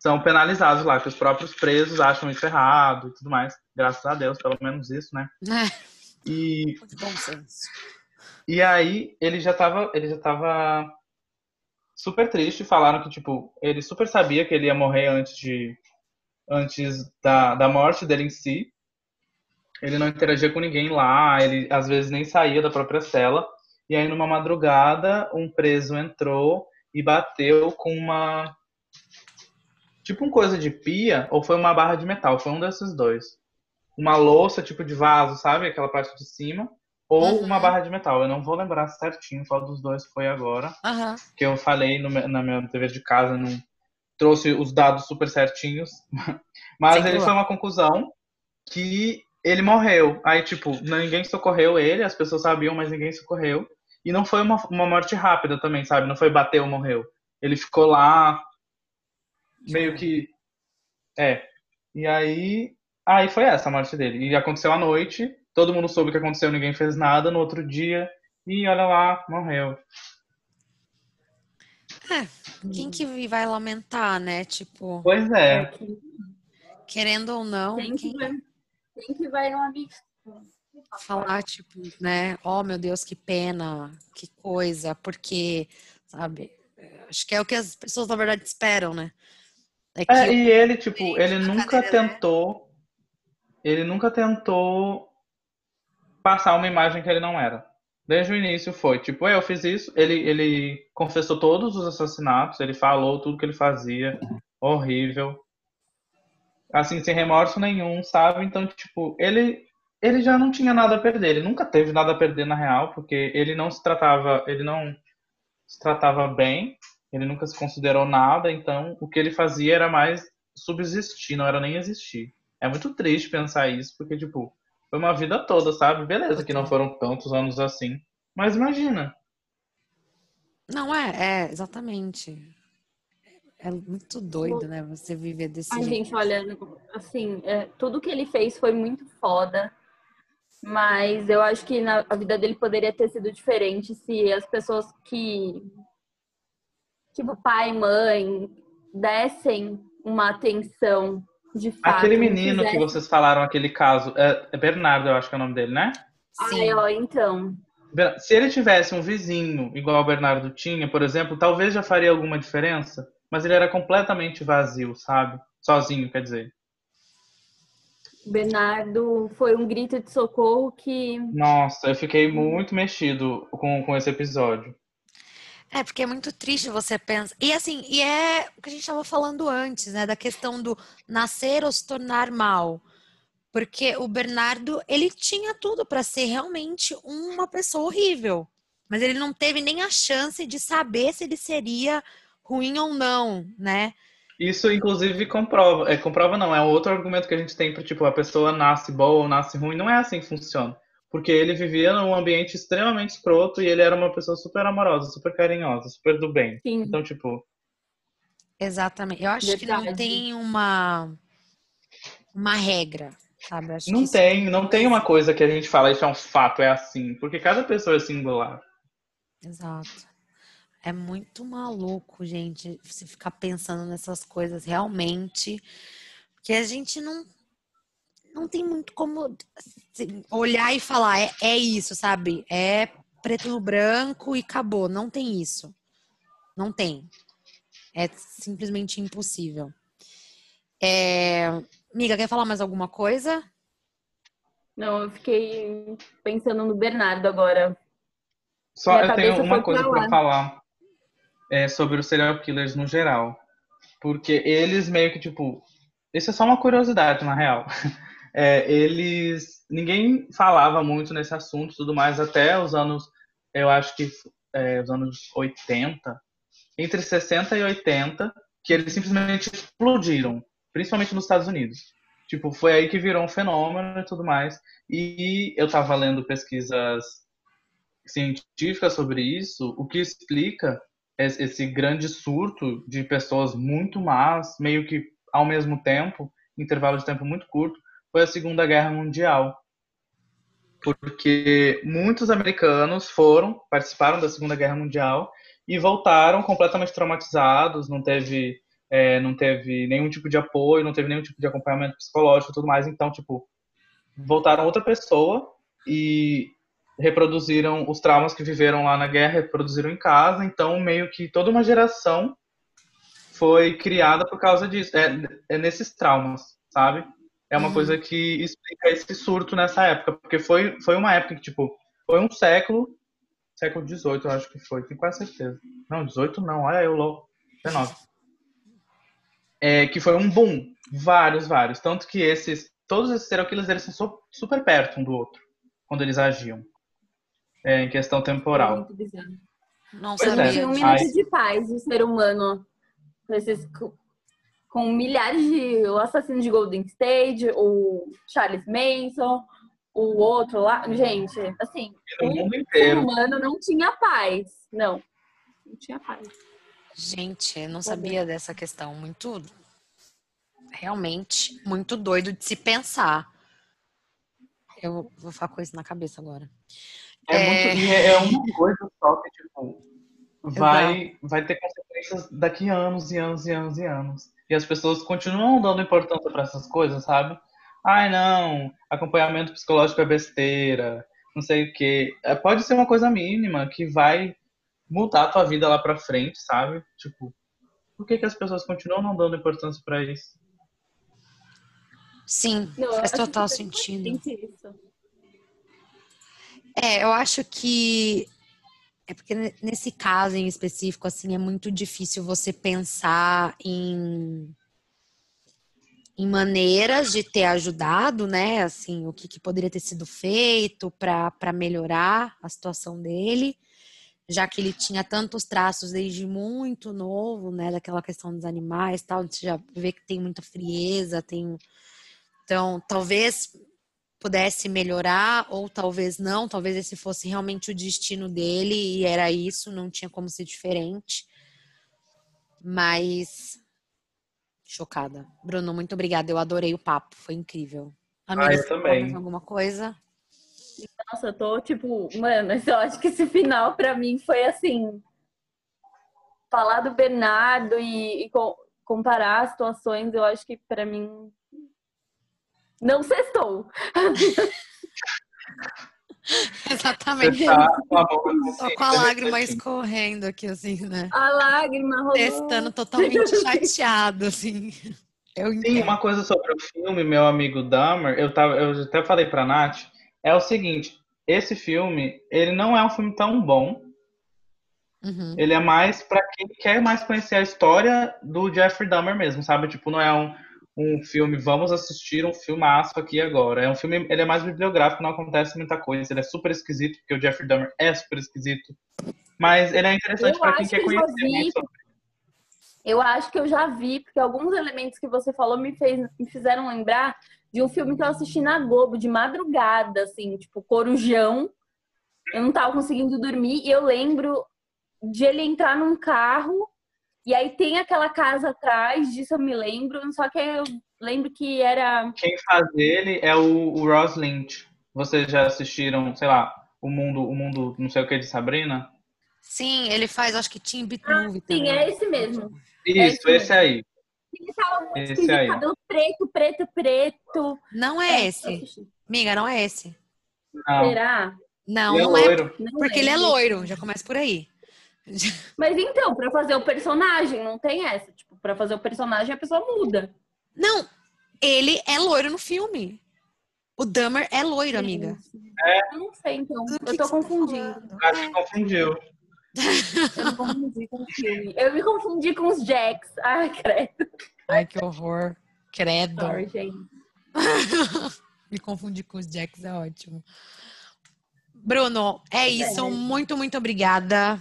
Speaker 4: são penalizados lá, que os próprios presos acham isso errado e tudo mais. Graças a Deus, pelo menos isso, né? É. E bom senso. E aí ele já tava, ele já tava super triste, falaram que tipo, ele super sabia que ele ia morrer antes de antes da, da morte dele em si. Ele não interagia com ninguém lá, ele às vezes nem saía da própria cela. E aí numa madrugada, um preso entrou e bateu com uma tipo uma coisa de pia ou foi uma barra de metal? Foi um desses dois. Uma louça, tipo de vaso, sabe? Aquela parte de cima. Ou uhum. uma barra de metal. Eu não vou lembrar certinho qual dos dois foi agora. Uhum. Que eu falei no, na minha TV de casa, não trouxe os dados super certinhos. Mas Sim, ele foi uma conclusão que ele morreu. Aí, tipo, ninguém socorreu ele, as pessoas sabiam, mas ninguém socorreu. E não foi uma, uma morte rápida também, sabe? Não foi bateu, morreu. Ele ficou lá meio que. É. E aí. Aí foi essa a morte dele. E aconteceu à noite, todo mundo soube o que aconteceu, ninguém fez nada. No outro dia, e olha lá, morreu.
Speaker 2: É, quem que vai lamentar, né? Tipo.
Speaker 4: Pois é.
Speaker 2: Querendo ou não.
Speaker 3: Quem que, vai, quem que vai amigo?
Speaker 2: Falar, tipo, né? Oh, meu Deus, que pena, que coisa, porque, sabe? Acho que é o que as pessoas, na verdade, esperam, né?
Speaker 4: É, é e ele, tipo, ele nunca cadeira, tentou. Né? Ele nunca tentou passar uma imagem que ele não era. Desde o início foi, tipo, eu fiz isso, ele, ele confessou todos os assassinatos, ele falou tudo que ele fazia, horrível. Assim, sem remorso nenhum, sabe? Então, tipo, ele ele já não tinha nada a perder, ele nunca teve nada a perder na real, porque ele não se tratava, ele não se tratava bem, ele nunca se considerou nada, então o que ele fazia era mais subsistir, não era nem existir. É muito triste pensar isso, porque, tipo, foi uma vida toda, sabe? Beleza que não foram tantos anos assim, mas imagina.
Speaker 2: Não, é, é, exatamente. É muito doido, né? Você viver desse
Speaker 3: Ai,
Speaker 2: jeito.
Speaker 3: gente, olha, assim, é, tudo que ele fez foi muito foda. Mas eu acho que na, a vida dele poderia ter sido diferente se as pessoas que tipo, pai, mãe, dessem uma atenção de fato.
Speaker 4: Aquele menino que vocês falaram, aquele caso, é, é Bernardo, eu acho que é o nome dele, né?
Speaker 3: Sim. Ai, ó, então.
Speaker 4: Se ele tivesse um vizinho igual o Bernardo tinha, por exemplo, talvez já faria alguma diferença, mas ele era completamente vazio, sabe? Sozinho, quer dizer.
Speaker 3: Bernardo foi um grito de socorro que.
Speaker 4: Nossa, eu fiquei muito mexido com, com esse episódio.
Speaker 2: É, porque é muito triste você pensar. E assim, e é o que a gente estava falando antes, né? Da questão do nascer ou se tornar mal. Porque o Bernardo, ele tinha tudo para ser realmente uma pessoa horrível. Mas ele não teve nem a chance de saber se ele seria ruim ou não, né?
Speaker 4: Isso, inclusive, comprova. É, comprova não, é outro argumento que a gente tem para tipo, a pessoa nasce boa ou nasce ruim. Não é assim que funciona. Porque ele vivia num ambiente extremamente escroto e ele era uma pessoa super amorosa, super carinhosa, super do bem. Sim. Então, tipo.
Speaker 2: Exatamente. Eu acho Verdade. que não tem uma, uma regra, sabe?
Speaker 4: não tem, não tem uma coisa que a gente fala, isso é um fato, é assim. Porque cada pessoa é singular.
Speaker 2: Exato. É muito maluco, gente, você ficar pensando nessas coisas realmente. Porque a gente não não tem muito como assim, olhar e falar, é, é isso, sabe? É preto no branco e acabou. Não tem isso. Não tem. É simplesmente impossível. É... Amiga, quer falar mais alguma coisa?
Speaker 3: Não, eu fiquei pensando no Bernardo agora.
Speaker 4: Só Minha eu tenho uma coisa para falar é, sobre os serial killers no geral. Porque eles meio que, tipo. Isso é só uma curiosidade, na real. é, eles ninguém falava muito nesse assunto tudo mais até os anos eu acho que é, os anos 80 entre 60 e 80 que eles simplesmente explodiram principalmente nos Estados Unidos. Tipo foi aí que virou um fenômeno e tudo mais. E eu estava lendo pesquisas científicas sobre isso o que explica esse grande surto de pessoas muito más meio que ao mesmo tempo intervalo de tempo muito curto foi a Segunda Guerra Mundial. Porque muitos americanos foram, participaram da Segunda Guerra Mundial e voltaram completamente traumatizados, não teve, é, não teve nenhum tipo de apoio, não teve nenhum tipo de acompanhamento psicológico e tudo mais. Então, tipo, voltaram outra pessoa e reproduziram os traumas que viveram lá na guerra, reproduziram em casa. Então, meio que toda uma geração foi criada por causa disso, é, é nesses traumas, sabe? É uma uhum. coisa que explica esse surto nessa época, porque foi, foi uma época que, tipo, foi um século, século XVIII, eu acho que foi, tenho quase certeza. Não, 18 não, olha eu louco, 19. É, que foi um boom, vários, vários. Tanto que esses, todos esses serial killers, eles são super perto um do outro, quando eles agiam, é, em questão temporal. Muito bizarro.
Speaker 3: Não pois sabia. É. Um minuto de paz o ser humano, esses com milhares de. O assassino de Golden State, o Charles Manson, o outro lá. Gente, assim, o ser humano não tinha paz. Não. Não tinha paz.
Speaker 2: Gente, não sabia dessa questão. Muito. Realmente, muito doido de se pensar. Eu vou ficar com isso na cabeça agora.
Speaker 4: É, é... Muito, é uma coisa só que, tipo, vai, vai ter consequências daqui a anos e anos e anos e anos. E as pessoas continuam dando importância para essas coisas, sabe? Ai, não, acompanhamento psicológico é besteira, não sei o quê. É, pode ser uma coisa mínima que vai mudar a tua vida lá pra frente, sabe? Tipo, por que, que as pessoas continuam não dando importância para isso?
Speaker 2: Sim, não, faz total sentido. É, eu acho que é porque nesse caso em específico, assim, é muito difícil você pensar em, em maneiras de ter ajudado, né? Assim, o que, que poderia ter sido feito para melhorar a situação dele, já que ele tinha tantos traços desde muito novo, né? Daquela questão dos animais tal, você já vê que tem muita frieza, tem. Então, talvez pudesse melhorar, ou talvez não, talvez esse fosse realmente o destino dele e era isso, não tinha como ser diferente. Mas chocada. Bruno, muito obrigada. Eu adorei o papo, foi incrível.
Speaker 4: Amiga, ah, eu também.
Speaker 2: alguma coisa?
Speaker 3: Nossa, eu tô tipo, mano, eu acho que esse final para mim foi assim, falar do Bernardo e, e comparar as situações, eu acho que para mim não cestou.
Speaker 2: Exatamente. Tá Tô com a lágrima escorrendo aqui, assim, né?
Speaker 3: A lágrima rolou.
Speaker 2: Testando totalmente chateado, assim.
Speaker 4: Eu Sim, uma coisa sobre o filme, meu amigo Dahmer, eu, tava, eu até falei pra Nath, é o seguinte, esse filme, ele não é um filme tão bom, Uhum. Ele é mais para quem quer mais conhecer a história do Jeffrey Dahmer mesmo, sabe? Tipo, não é um, um filme, vamos assistir um filmaço aqui agora. É um filme, ele é mais bibliográfico, não acontece muita coisa. Ele é super esquisito, porque o Jeffrey Dahmer é super esquisito. Mas ele é interessante para quem quer conhecer sobre.
Speaker 3: Eu acho que eu já vi, porque alguns elementos que você falou me, fez, me fizeram lembrar de um filme que eu assisti na Globo, de madrugada, assim, tipo, Corujão. Eu não tava conseguindo dormir e eu lembro de ele entrar num carro e aí tem aquela casa atrás, disso eu me lembro, só que eu lembro que era.
Speaker 4: Quem faz ele é o, o Ross Lynch. Vocês já assistiram, sei lá, o mundo, o mundo não sei o que de Sabrina?
Speaker 2: Sim, ele faz, acho que Team Beat
Speaker 3: ah, sim, também. é esse mesmo.
Speaker 4: Isso, é esse, esse aí.
Speaker 3: Ele muito esse aí. cabelo preto, preto, preto.
Speaker 2: Não é, é esse. Miga, não é esse.
Speaker 3: Não. Será?
Speaker 2: Não, ele é não é. Loiro. Porque é. ele é loiro, já começa por aí.
Speaker 3: Mas então, para fazer o personagem, não tem essa. Tipo, para fazer o personagem, a pessoa muda.
Speaker 2: Não, ele é loiro no filme. O Dummer é loiro, Sim. amiga.
Speaker 3: É. Eu não sei, então. eu tô confundindo.
Speaker 4: Tá Acho que confundiu.
Speaker 3: Eu me confundi com o filme. Eu me confundi com os Jacks. Ai, credo.
Speaker 2: Ai, que horror. Credo.
Speaker 3: Sorry, gente.
Speaker 2: me confundi com os Jacks, é ótimo. Bruno, é isso. É. Muito, muito obrigada.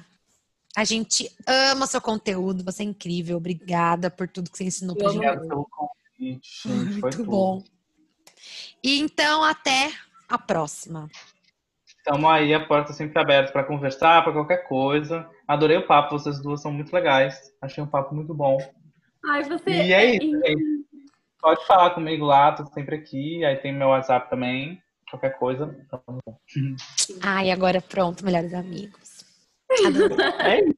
Speaker 2: A gente ama seu conteúdo, você é incrível. Obrigada por tudo que você ensinou pra gente.
Speaker 4: pelo convite, gente.
Speaker 2: Muito bom. E então, até a próxima.
Speaker 4: Estamos aí, a porta sempre aberta para conversar, para qualquer coisa. Adorei o papo, vocês duas são muito legais. Achei um papo muito bom.
Speaker 3: Ai, você.
Speaker 4: E é isso, gente. Pode falar comigo lá, tô sempre aqui. Aí tem meu WhatsApp também. Qualquer coisa.
Speaker 2: Ai, agora pronto, melhores amigos.
Speaker 4: Hello. Hey.